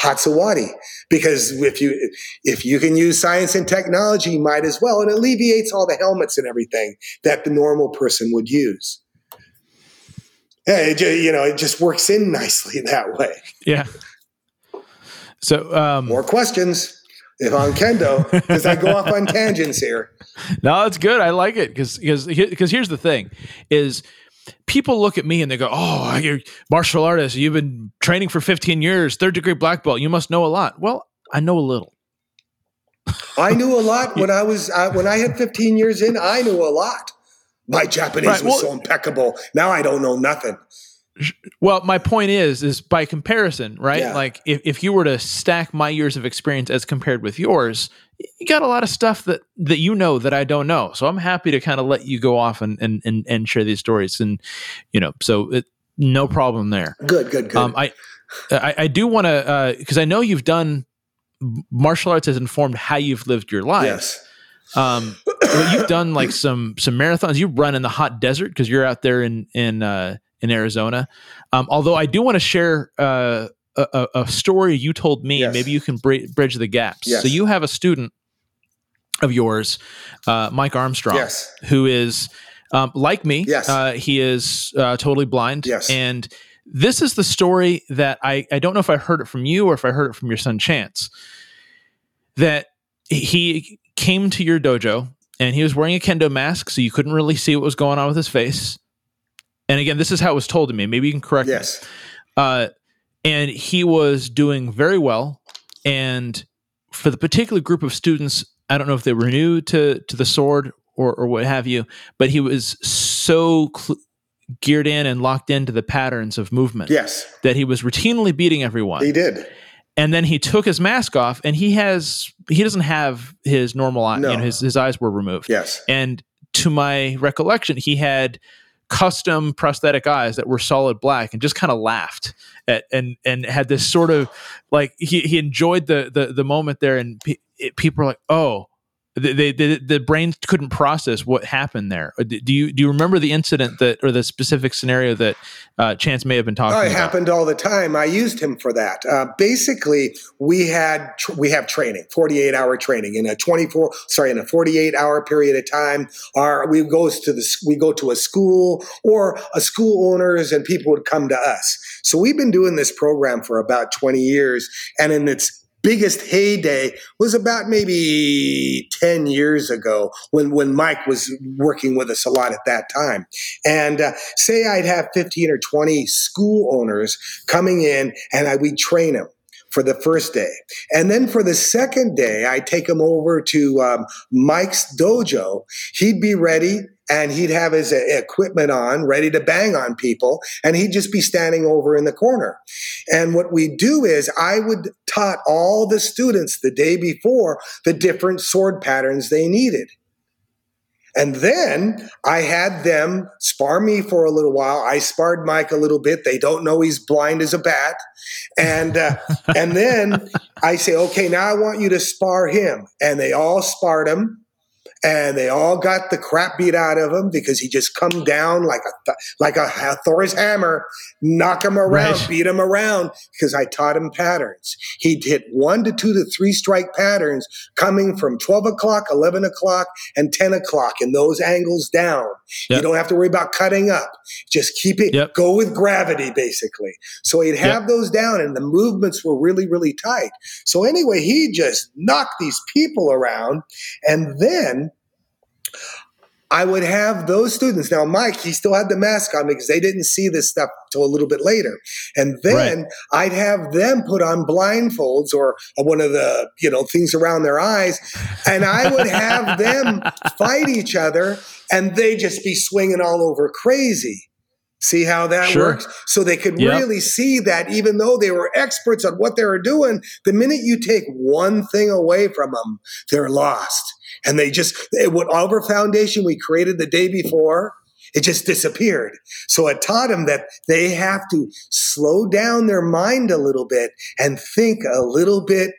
Hatsuwari because if you if you can use science and technology, you might as well. It alleviates all the helmets and everything that the normal person would use. Yeah, it, you know, it just works in nicely that way. Yeah. So um, more questions if on kendo because I go off on tangents here. No, it's good. I like it because because because here's the thing is people look at me and they go, "Oh, you're martial artist. You've been training for 15 years, third degree black belt. You must know a lot." Well, I know a little. I knew a lot when I was uh, when I had 15 years in. I knew a lot. My Japanese right, well, was so impeccable. Now I don't know nothing. Well, my point is, is by comparison, right? Yeah. Like if, if you were to stack my years of experience as compared with yours, you got a lot of stuff that that you know that I don't know. So I'm happy to kind of let you go off and and and, and share these stories, and you know, so it, no problem there. Good, good, good. Um, I, I, I do want to because uh, I know you've done martial arts has informed how you've lived your life. Yes. Um, you've done like some some marathons. You run in the hot desert because you're out there in in uh, in Arizona. Um, although I do want to share uh, a, a, story you told me. Yes. Maybe you can bridge the gaps. Yes. So you have a student of yours, uh, Mike Armstrong, yes. who is um, like me. Yes. Uh, he is uh, totally blind. Yes. And this is the story that I, I don't know if I heard it from you or if I heard it from your son Chance. That he came to your dojo and he was wearing a kendo mask, so you couldn't really see what was going on with his face. And again, this is how it was told to me. Maybe you can correct yes. me. Uh, and he was doing very well. And for the particular group of students, I don't know if they were new to to the sword or or what have you, but he was so cl- geared in and locked into the patterns of movement. Yes, that he was routinely beating everyone. He did. And then he took his mask off, and he has he doesn't have his normal eye. No. You know, his his eyes were removed. Yes. And to my recollection, he had custom prosthetic eyes that were solid black and just kind of laughed at, and and had this sort of like he, he enjoyed the, the the moment there and pe- it, people are like oh they, they, the brain couldn't process what happened there. Uh, do you do you remember the incident that or the specific scenario that uh, Chance may have been talking? Oh, it about? happened all the time. I used him for that. Uh, basically, we had tr- we have training, forty eight hour training in a twenty four sorry in a forty eight hour period of time. Our we goes to the we go to a school or a school owners and people would come to us. So we've been doing this program for about twenty years, and in its biggest heyday was about maybe 10 years ago when, when Mike was working with us a lot at that time. And uh, say I'd have 15 or 20 school owners coming in and I, we'd train them for the first day. And then for the second day, I take him over to um, Mike's dojo. He'd be ready and he'd have his uh, equipment on, ready to bang on people, and he'd just be standing over in the corner. And what we do is I would taught all the students the day before the different sword patterns they needed. And then I had them spar me for a little while. I sparred Mike a little bit. They don't know he's blind as a bat. And uh, and then I say, okay, now I want you to spar him. And they all sparred him and they all got the crap beat out of him because he just come down like a like a, a Thor's hammer, knock him around, right. beat him around because I taught him patterns. He'd hit one to two to three strike patterns coming from twelve o'clock, eleven o'clock, and ten o'clock, and those angles down. Yep. You don't have to worry about cutting up. Just keep it. Yep. Go with gravity, basically. So he'd have yep. those down, and the movements were really really tight. So anyway, he just knocked these people around, and then I would have those students. Now, Mike, he still had the mask on because they didn't see this stuff till a little bit later. And then right. I'd have them put on blindfolds or one of the, you know, things around their eyes. And I would have them fight each other and they just be swinging all over crazy. See how that sure. works? So they could yep. really see that even though they were experts on what they were doing, the minute you take one thing away from them, they're lost and they just whatever foundation we created the day before it just disappeared. So it taught them that they have to slow down their mind a little bit and think a little bit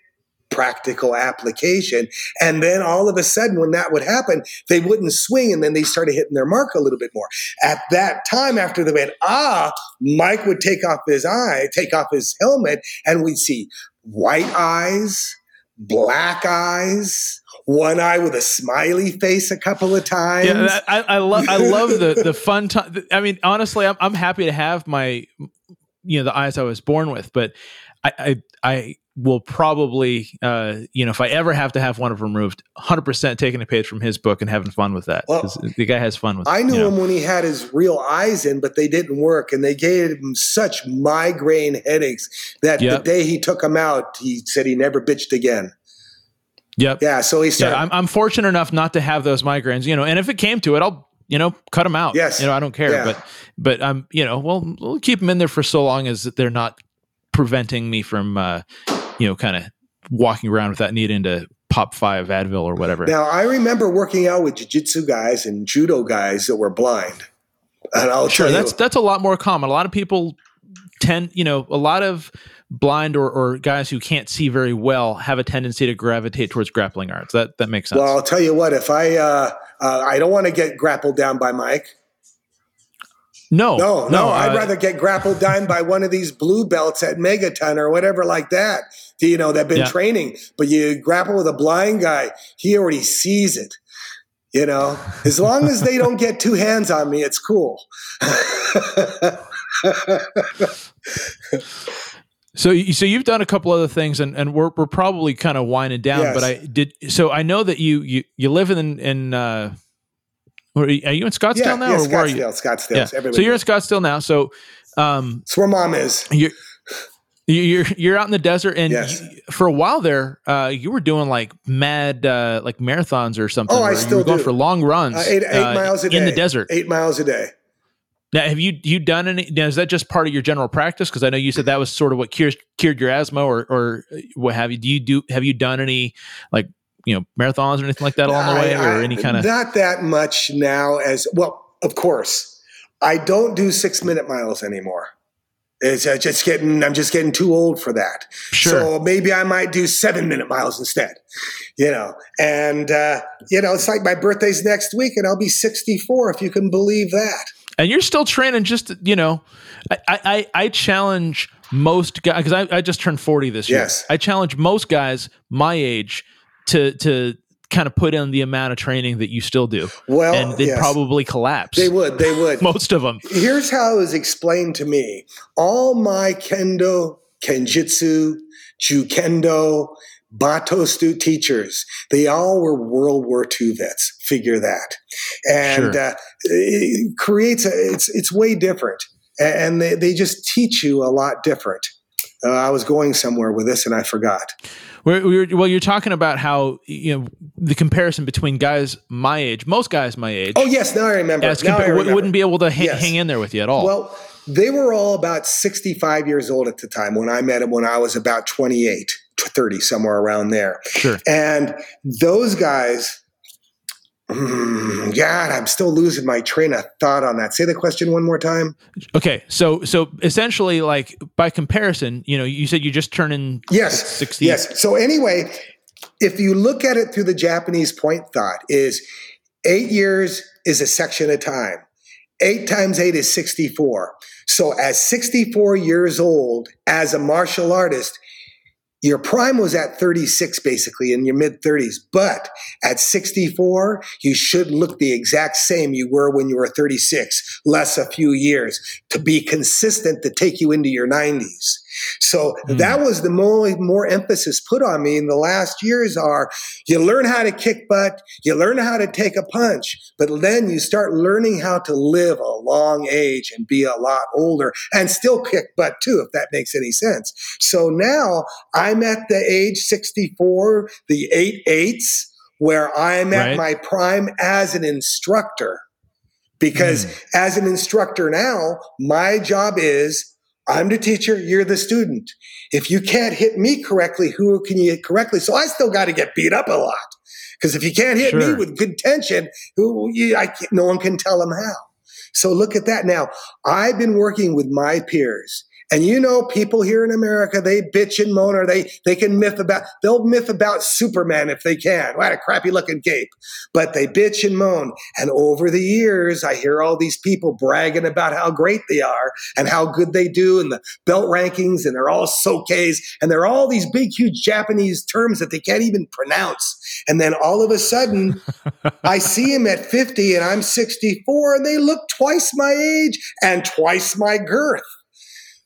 practical application. And then all of a sudden when that would happen they wouldn't swing and then they started hitting their mark a little bit more. At that time after they went ah mike would take off his eye take off his helmet and we'd see white eyes black eyes one eye with a smiley face a couple of times. Yeah, that, I, I love I love the the fun time. I mean, honestly, I'm I'm happy to have my you know the eyes I was born with, but I I, I will probably uh, you know if I ever have to have one of them removed, 100 percent taking a page from his book and having fun with that. Well, the guy has fun with. I knew you know. him when he had his real eyes in, but they didn't work, and they gave him such migraine headaches that yep. the day he took them out, he said he never bitched again. Yep. Yeah. So he started. Yeah, I'm, I'm fortunate enough not to have those migraines, you know, and if it came to it, I'll, you know, cut them out. Yes. You know, I don't care. Yeah. But, but I'm, you know, well, we'll keep them in there for so long as they're not preventing me from, uh, you know, kind of walking around without needing to pop five Advil or whatever. Now, I remember working out with jiu-jitsu guys and judo guys that were blind. And I'll sure that's that's a lot more common. A lot of people tend, you know, a lot of blind or, or guys who can't see very well have a tendency to gravitate towards grappling arts. That that makes sense. Well, I'll tell you what. If I uh, uh, I don't want to get grappled down by Mike. No, no, no. no I'd uh, rather get grappled down by one of these blue belts at Megaton or whatever like that. You know, that been yeah. training. But you grapple with a blind guy, he already sees it. You know, as long as they don't get two hands on me, it's cool. So, so you've done a couple other things, and, and we're we're probably kind of winding down. Yes. But I did. So I know that you you you live in in. Uh, are you in Scottsdale yeah, now, yeah, or Scottsdale, where are you? Scottsdale. Yeah. So you're in Scottsdale now. So, um, it's where mom is. You're, you're you're out in the desert, and yes. you, for a while there, uh, you were doing like mad uh, like marathons or something. Oh, I still you were going for long runs, uh, eight, eight uh, miles a day in the desert, eight miles a day. Now, have you you done any? Now, is that just part of your general practice? Because I know you said that was sort of what cured cured your asthma, or or what have you? Do you do? Have you done any like you know marathons or anything like that along the way, or any kind of not that much now? As well, of course, I don't do six minute miles anymore. It's uh, just getting. I'm just getting too old for that. Sure. So maybe I might do seven minute miles instead. You know, and uh, you know, it's like my birthday's next week, and I'll be 64 if you can believe that and you're still training just you know i i, I challenge most guys because I, I just turned 40 this year. Yes. i challenge most guys my age to to kind of put in the amount of training that you still do. Well and they'd yes. probably collapse. They would they would. Most of them here's how it was explained to me. All my kendo kenjutsu jukendo Bato stu teachers. They all were World War II vets. Figure that, and sure. uh, it creates a, it's it's way different, and they they just teach you a lot different. Uh, I was going somewhere with this and I forgot. We're, we're, well, you're talking about how you know the comparison between guys my age, most guys my age. Oh yes, now I remember. Now compa- I remember. Wouldn't be able to ha- yes. hang in there with you at all. Well, they were all about 65 years old at the time when I met them. When I was about 28, 30, somewhere around there. Sure. And those guys Mm, God, I'm still losing my train of thought on that. Say the question one more time. Okay, so so essentially, like by comparison, you know, you said you just turn in yes, sixty. Yes. So anyway, if you look at it through the Japanese point thought, is eight years is a section of time. Eight times eight is 64. So, as 64 years old, as a martial artist, your prime was at 36 basically in your mid 30s but at 64 you should look the exact same you were when you were 36 less a few years to be consistent to take you into your 90s so mm. that was the more, more emphasis put on me in the last years are you learn how to kick butt, you learn how to take a punch, but then you start learning how to live a long age and be a lot older and still kick butt too, if that makes any sense. So now I'm at the age 64, the eight eights, where I'm at right. my prime as an instructor. Because mm. as an instructor now, my job is I'm the teacher, you're the student. If you can't hit me correctly, who can you hit correctly? So I still got to get beat up a lot. Because if you can't hit sure. me with good tension, who you, I, no one can tell them how. So look at that. Now, I've been working with my peers and you know, people here in America, they bitch and moan, or they they can myth about they'll myth about Superman if they can. What a crappy looking cape. But they bitch and moan. And over the years, I hear all these people bragging about how great they are and how good they do and the belt rankings, and they're all sokeis, and they're all these big, huge Japanese terms that they can't even pronounce. And then all of a sudden, I see them at 50 and I'm 64, and they look twice my age and twice my girth.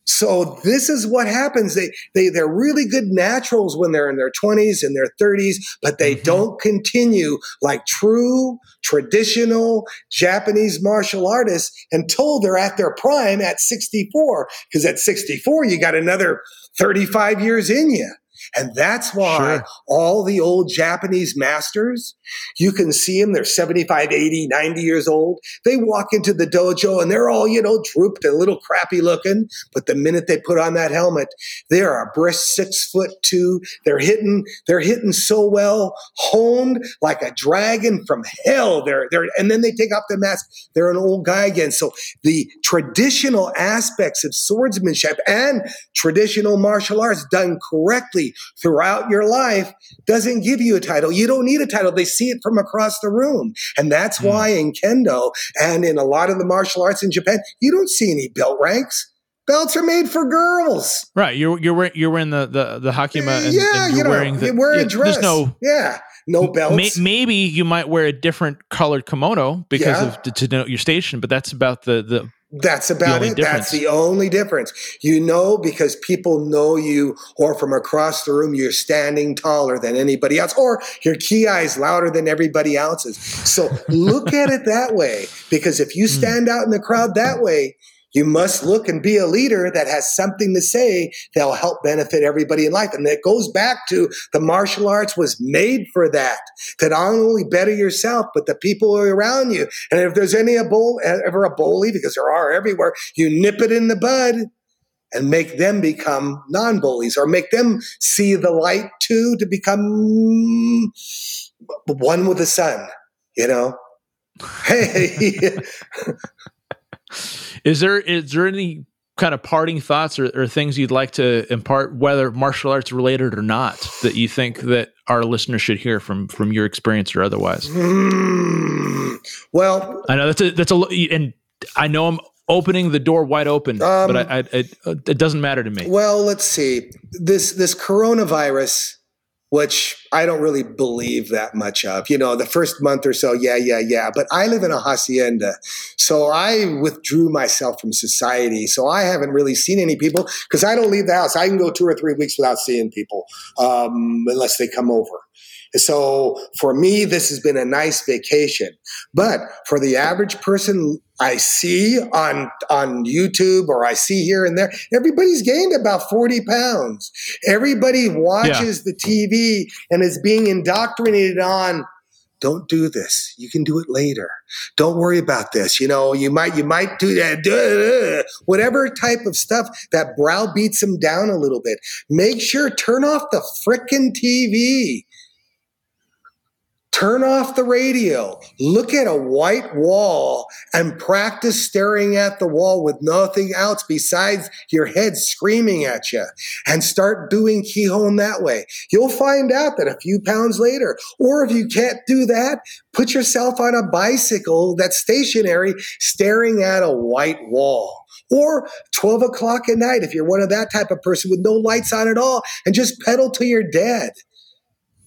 So this is what happens. They they they're really good naturals when they're in their 20s and their 30s, but they mm-hmm. don't continue like true traditional Japanese martial artists until they're at their prime at 64. Because at 64, you got another 35 years in you. And that's why sure. all the old Japanese masters, you can see them, they're 75, 80, 90 years old. They walk into the dojo and they're all, you know, drooped and a little crappy looking. But the minute they put on that helmet, they're a brisk six foot two. They're hitting, they're hitting so well, honed like a dragon from hell. They're, they're, and then they take off the mask. They're an old guy again. So the traditional aspects of swordsmanship and traditional martial arts done correctly throughout your life doesn't give you a title. You don't need a title. They see it from across the room. And that's mm. why in kendo and in a lot of the martial arts in Japan, you don't see any belt ranks. Belts are made for girls. Right. You're you're wearing, you're wearing the the, the hakama and, yeah, and you're you know, wearing the you wear a dress. no yeah. No belts. May, maybe you might wear a different colored kimono because yeah. of to, to denote your station, but that's about the the that's about it. Difference. That's the only difference. You know, because people know you, or from across the room, you're standing taller than anybody else, or your ki is louder than everybody else's. So look at it that way. Because if you hmm. stand out in the crowd that way, you must look and be a leader that has something to say that'll help benefit everybody in life. And it goes back to the martial arts was made for that, to not only better yourself, but the people around you. And if there's any a bull, ever a bully, because there are everywhere, you nip it in the bud and make them become non bullies or make them see the light too to become one with the sun, you know? Hey. Is there is there any kind of parting thoughts or, or, things you'd like to impart, whether martial arts related or not, that you think that our listeners should hear from from your experience or otherwise? Mm, well, I know that's a that's a and I know I'm opening the door wide open, um, but I, I, it, it doesn't matter to me. Well, let's see this this coronavirus which I don't really believe that much of. You know, the first month or so, yeah, yeah, yeah. But I live in a hacienda. So I withdrew myself from society. So I haven't really seen any people because I don't leave the house. I can go two or three weeks without seeing people um, unless they come over. So for me, this has been a nice vacation. But for the average person I see on on YouTube or I see here and there, everybody's gained about 40 pounds. Everybody watches yeah. the TV and is being indoctrinated on don't do this. You can do it later. Don't worry about this. You know, you might, you might do that. Whatever type of stuff that browbeats them down a little bit. Make sure turn off the frickin' TV. Turn off the radio, look at a white wall, and practice staring at the wall with nothing else besides your head screaming at you. And start doing Qigong that way. You'll find out that a few pounds later, or if you can't do that, put yourself on a bicycle that's stationary, staring at a white wall or 12 o'clock at night if you're one of that type of person with no lights on at all and just pedal till you're dead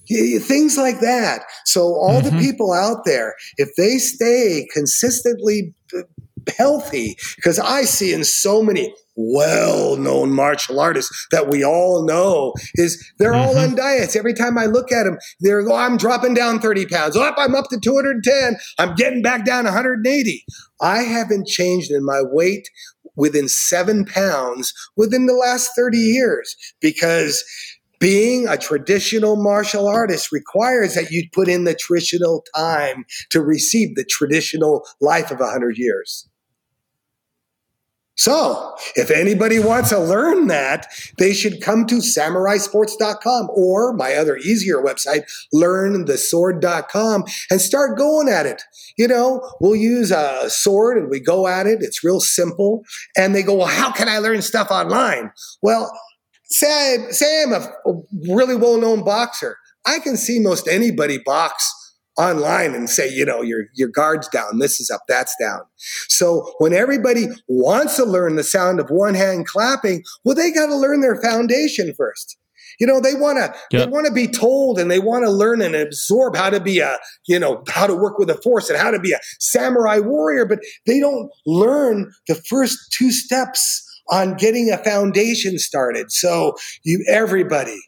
things like that. So all mm-hmm. the people out there, if they stay consistently healthy, because I see in so many well-known martial artists that we all know is they're mm-hmm. all on diets. Every time I look at them, they're oh, I'm dropping down 30 pounds. Oh, I'm up to 210. I'm getting back down 180. I haven't changed in my weight within seven pounds within the last 30 years because being a traditional martial artist requires that you put in the traditional time to receive the traditional life of 100 years. So, if anybody wants to learn that, they should come to samuraisports.com or my other easier website, learnthesword.com, and start going at it. You know, we'll use a sword and we go at it. It's real simple. And they go, Well, how can I learn stuff online? Well, say, I, say I'm a, a really well known boxer. I can see most anybody box online and say, you know, your your guard's down, this is up, that's down. So when everybody wants to learn the sound of one hand clapping, well, they got to learn their foundation first. You know, they want to yep. they want to be told and they want to learn and absorb how to be a, you know, how to work with a force and how to be a samurai warrior, but they don't learn the first two steps on getting a foundation started. So you everybody,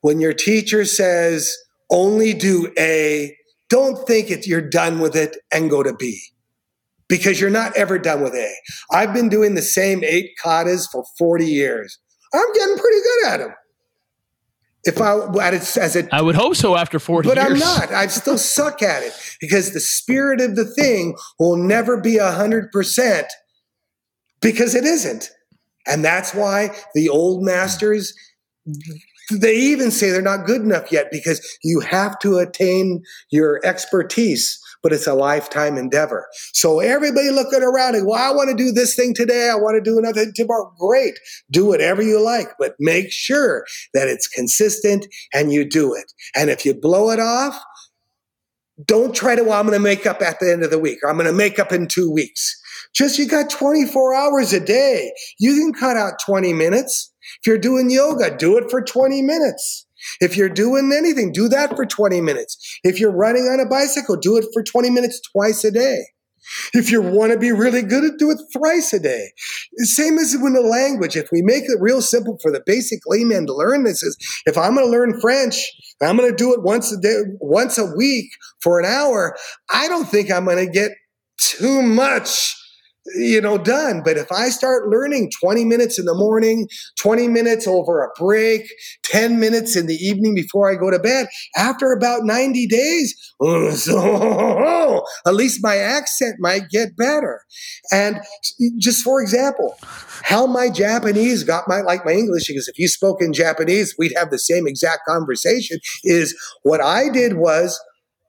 when your teacher says only do A, don't think it, you're done with it and go to B. Because you're not ever done with A. I've been doing the same eight katas for 40 years. I'm getting pretty good at them. If I as a, I would hope so after 40 but years. I'm not. I still suck at it because the spirit of the thing will never be a hundred percent because it isn't. And that's why the old masters, they even say they're not good enough yet because you have to attain your expertise, but it's a lifetime endeavor. So everybody looking around and, well, I want to do this thing today. I want to do another thing tomorrow. Great. Do whatever you like, but make sure that it's consistent and you do it. And if you blow it off, don't try to, well, I'm going to make up at the end of the week or I'm going to make up in two weeks. Just you got 24 hours a day. You can cut out 20 minutes. If you're doing yoga, do it for 20 minutes. If you're doing anything, do that for 20 minutes. If you're running on a bicycle, do it for 20 minutes twice a day. If you want to be really good at do it thrice a day. Same as with the language. If we make it real simple for the basic layman to learn this is if I'm going to learn French, I'm going to do it once a day, once a week for an hour. I don't think I'm going to get too much you know, done. But if I start learning 20 minutes in the morning, 20 minutes over a break, 10 minutes in the evening before I go to bed, after about 90 days, at least my accent might get better. And just for example, how my Japanese got my like my English, because if you spoke in Japanese, we'd have the same exact conversation, is what I did was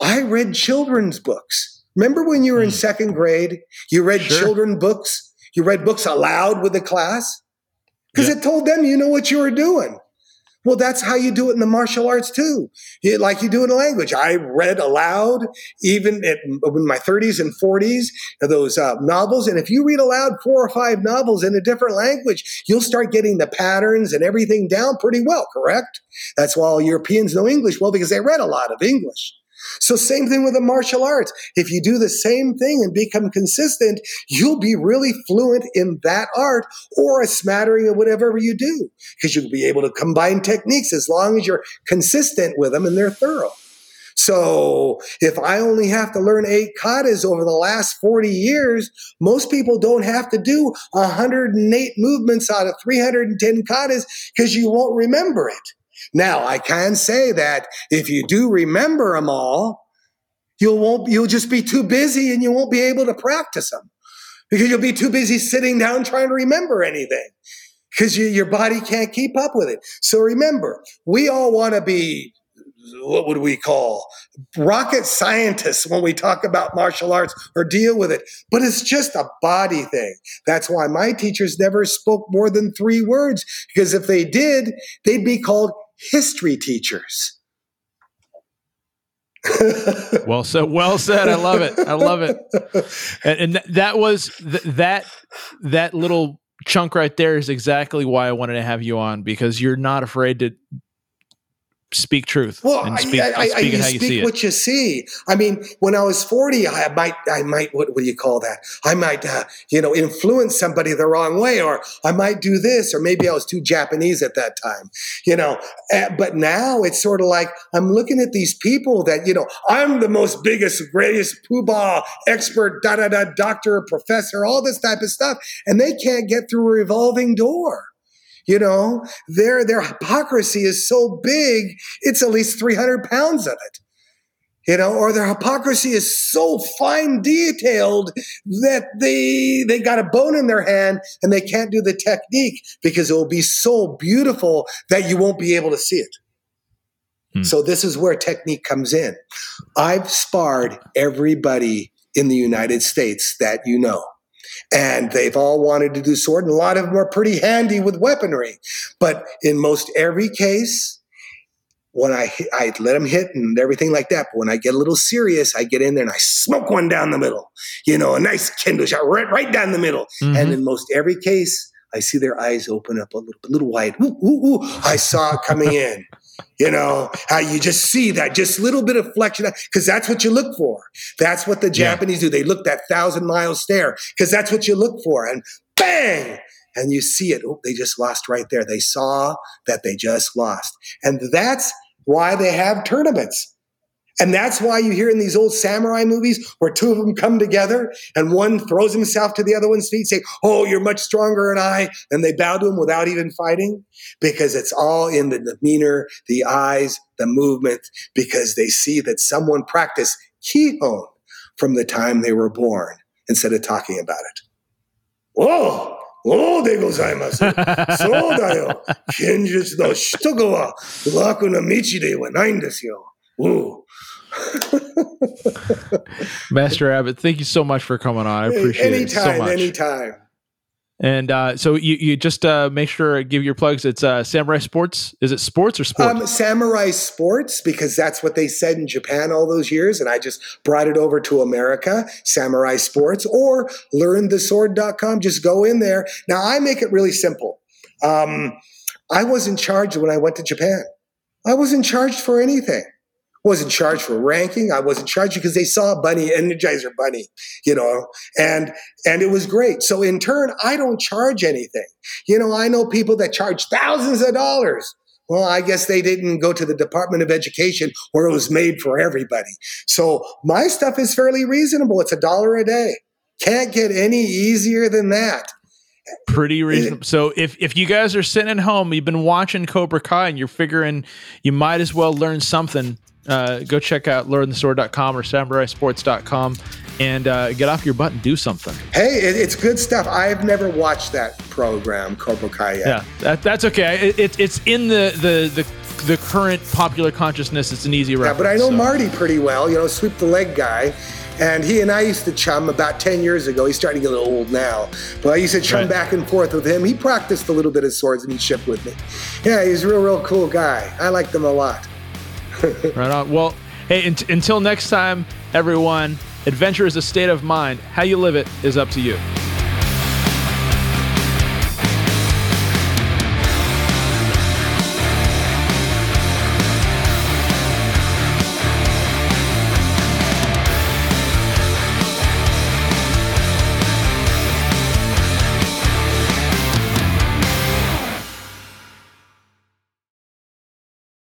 I read children's books. Remember when you were in hmm. second grade, you read sure. children books, you read books aloud with the class? Because it told them you know what you were doing. Well, that's how you do it in the martial arts too. You, like you do in a language. I read aloud, even at, in my 30s and 40s, those uh, novels. And if you read aloud four or five novels in a different language, you'll start getting the patterns and everything down pretty well, correct? That's why all Europeans know English well because they read a lot of English. So, same thing with the martial arts. If you do the same thing and become consistent, you'll be really fluent in that art or a smattering of whatever you do because you'll be able to combine techniques as long as you're consistent with them and they're thorough. So if I only have to learn eight katas over the last 40 years, most people don't have to do 108 movements out of 310 katas because you won't remember it. Now, I can say that if you do remember them all, you'll won't you'll just be too busy and you won't be able to practice them because you'll be too busy sitting down trying to remember anything because you, your body can't keep up with it. So remember, we all want to be what would we call rocket scientists when we talk about martial arts or deal with it but it's just a body thing that's why my teachers never spoke more than three words because if they did they'd be called history teachers. Well said well said. I love it. I love it. And, and that was th- that that little chunk right there is exactly why i wanted to have you on because you're not afraid to speak truth well and speak, I, I, speak I, you speak you what you see. I mean when i was 40 i might i might what, what do you call that? I might uh, you know influence somebody the wrong way or i might do this or maybe i was too japanese at that time you know? Uh, but now it's sort of like i'm looking at these people that you know i'm the most biggest greatest poobah expert da da da doctor professor all this type of stuff and they can't get through a revolving door you know, their their hypocrisy is so big, it's at least 300 pounds of it. You know, or their hypocrisy is so fine detailed that they they got a bone in their hand and they can't do the technique because it will be so beautiful that you won't be able to see it. Hmm. So this is where technique comes in. I've sparred everybody in the United States that you know and they've all wanted to do sword, and a lot of them are pretty handy with weaponry. But in most every case, when I I let them hit and everything like that. But when I get a little serious, I get in there and I smoke one down the middle. You know, a nice Kindle shot right right down the middle. Mm-hmm. And in most every case, I see their eyes open up a little, a little wide. Ooh, ooh, ooh. I saw it coming in. You know, how you just see that just little bit of flexion because that's what you look for. That's what the Japanese yeah. do. They look that thousand mile stare because that's what you look for. And bang, and you see it. Oh, they just lost right there. They saw that they just lost. And that's why they have tournaments. And that's why you hear in these old samurai movies where two of them come together and one throws himself to the other one's feet, saying, Oh, you're much stronger than I. And they bow to him without even fighting because it's all in the demeanor, the eyes, the movement, because they see that someone practiced Kihon from the time they were born instead of talking about it. Whoa! Oh, oh de gozaimasu. so da yo. Kenjutsu no shito wa raku na michi de wa nai desu yo. Whoa. Master Abbott, thank you so much for coming on. I appreciate anytime, it. Anytime, so anytime. And uh, so you, you just uh, make sure give your plugs. It's uh, Samurai Sports. Is it sports or sports? Um, Samurai Sports because that's what they said in Japan all those years, and I just brought it over to America. Samurai Sports or learnthesword.com. Just go in there. Now I make it really simple. Um, I was in charge when I went to Japan. I wasn't charged for anything wasn't charged for ranking. I wasn't charged because they saw Bunny, Energizer Bunny, you know, and and it was great. So in turn, I don't charge anything. You know, I know people that charge thousands of dollars. Well, I guess they didn't go to the Department of Education where it was made for everybody. So my stuff is fairly reasonable. It's a dollar a day. Can't get any easier than that pretty eh. reasonable. So if if you guys are sitting at home, you've been watching Cobra Kai, and you're figuring you might as well learn something uh, go check out learnthesword.com or samuraisports.com and uh, get off your butt and do something. Hey, it, it's good stuff. I've never watched that program, Cobra Kai yet. Yeah, that, that's okay. It, it, it's in the, the, the the current popular consciousness. It's an easy reference. Yeah, but I know so. Marty pretty well. You know, sweep the leg guy. And he and I used to chum about 10 years ago. He's starting to get a little old now. But I used to chum right. back and forth with him. He practiced a little bit of swordsmanship with me. Yeah, he's a real, real cool guy. I liked him a lot. right on. Well, hey, until next time, everyone, adventure is a state of mind. How you live it is up to you.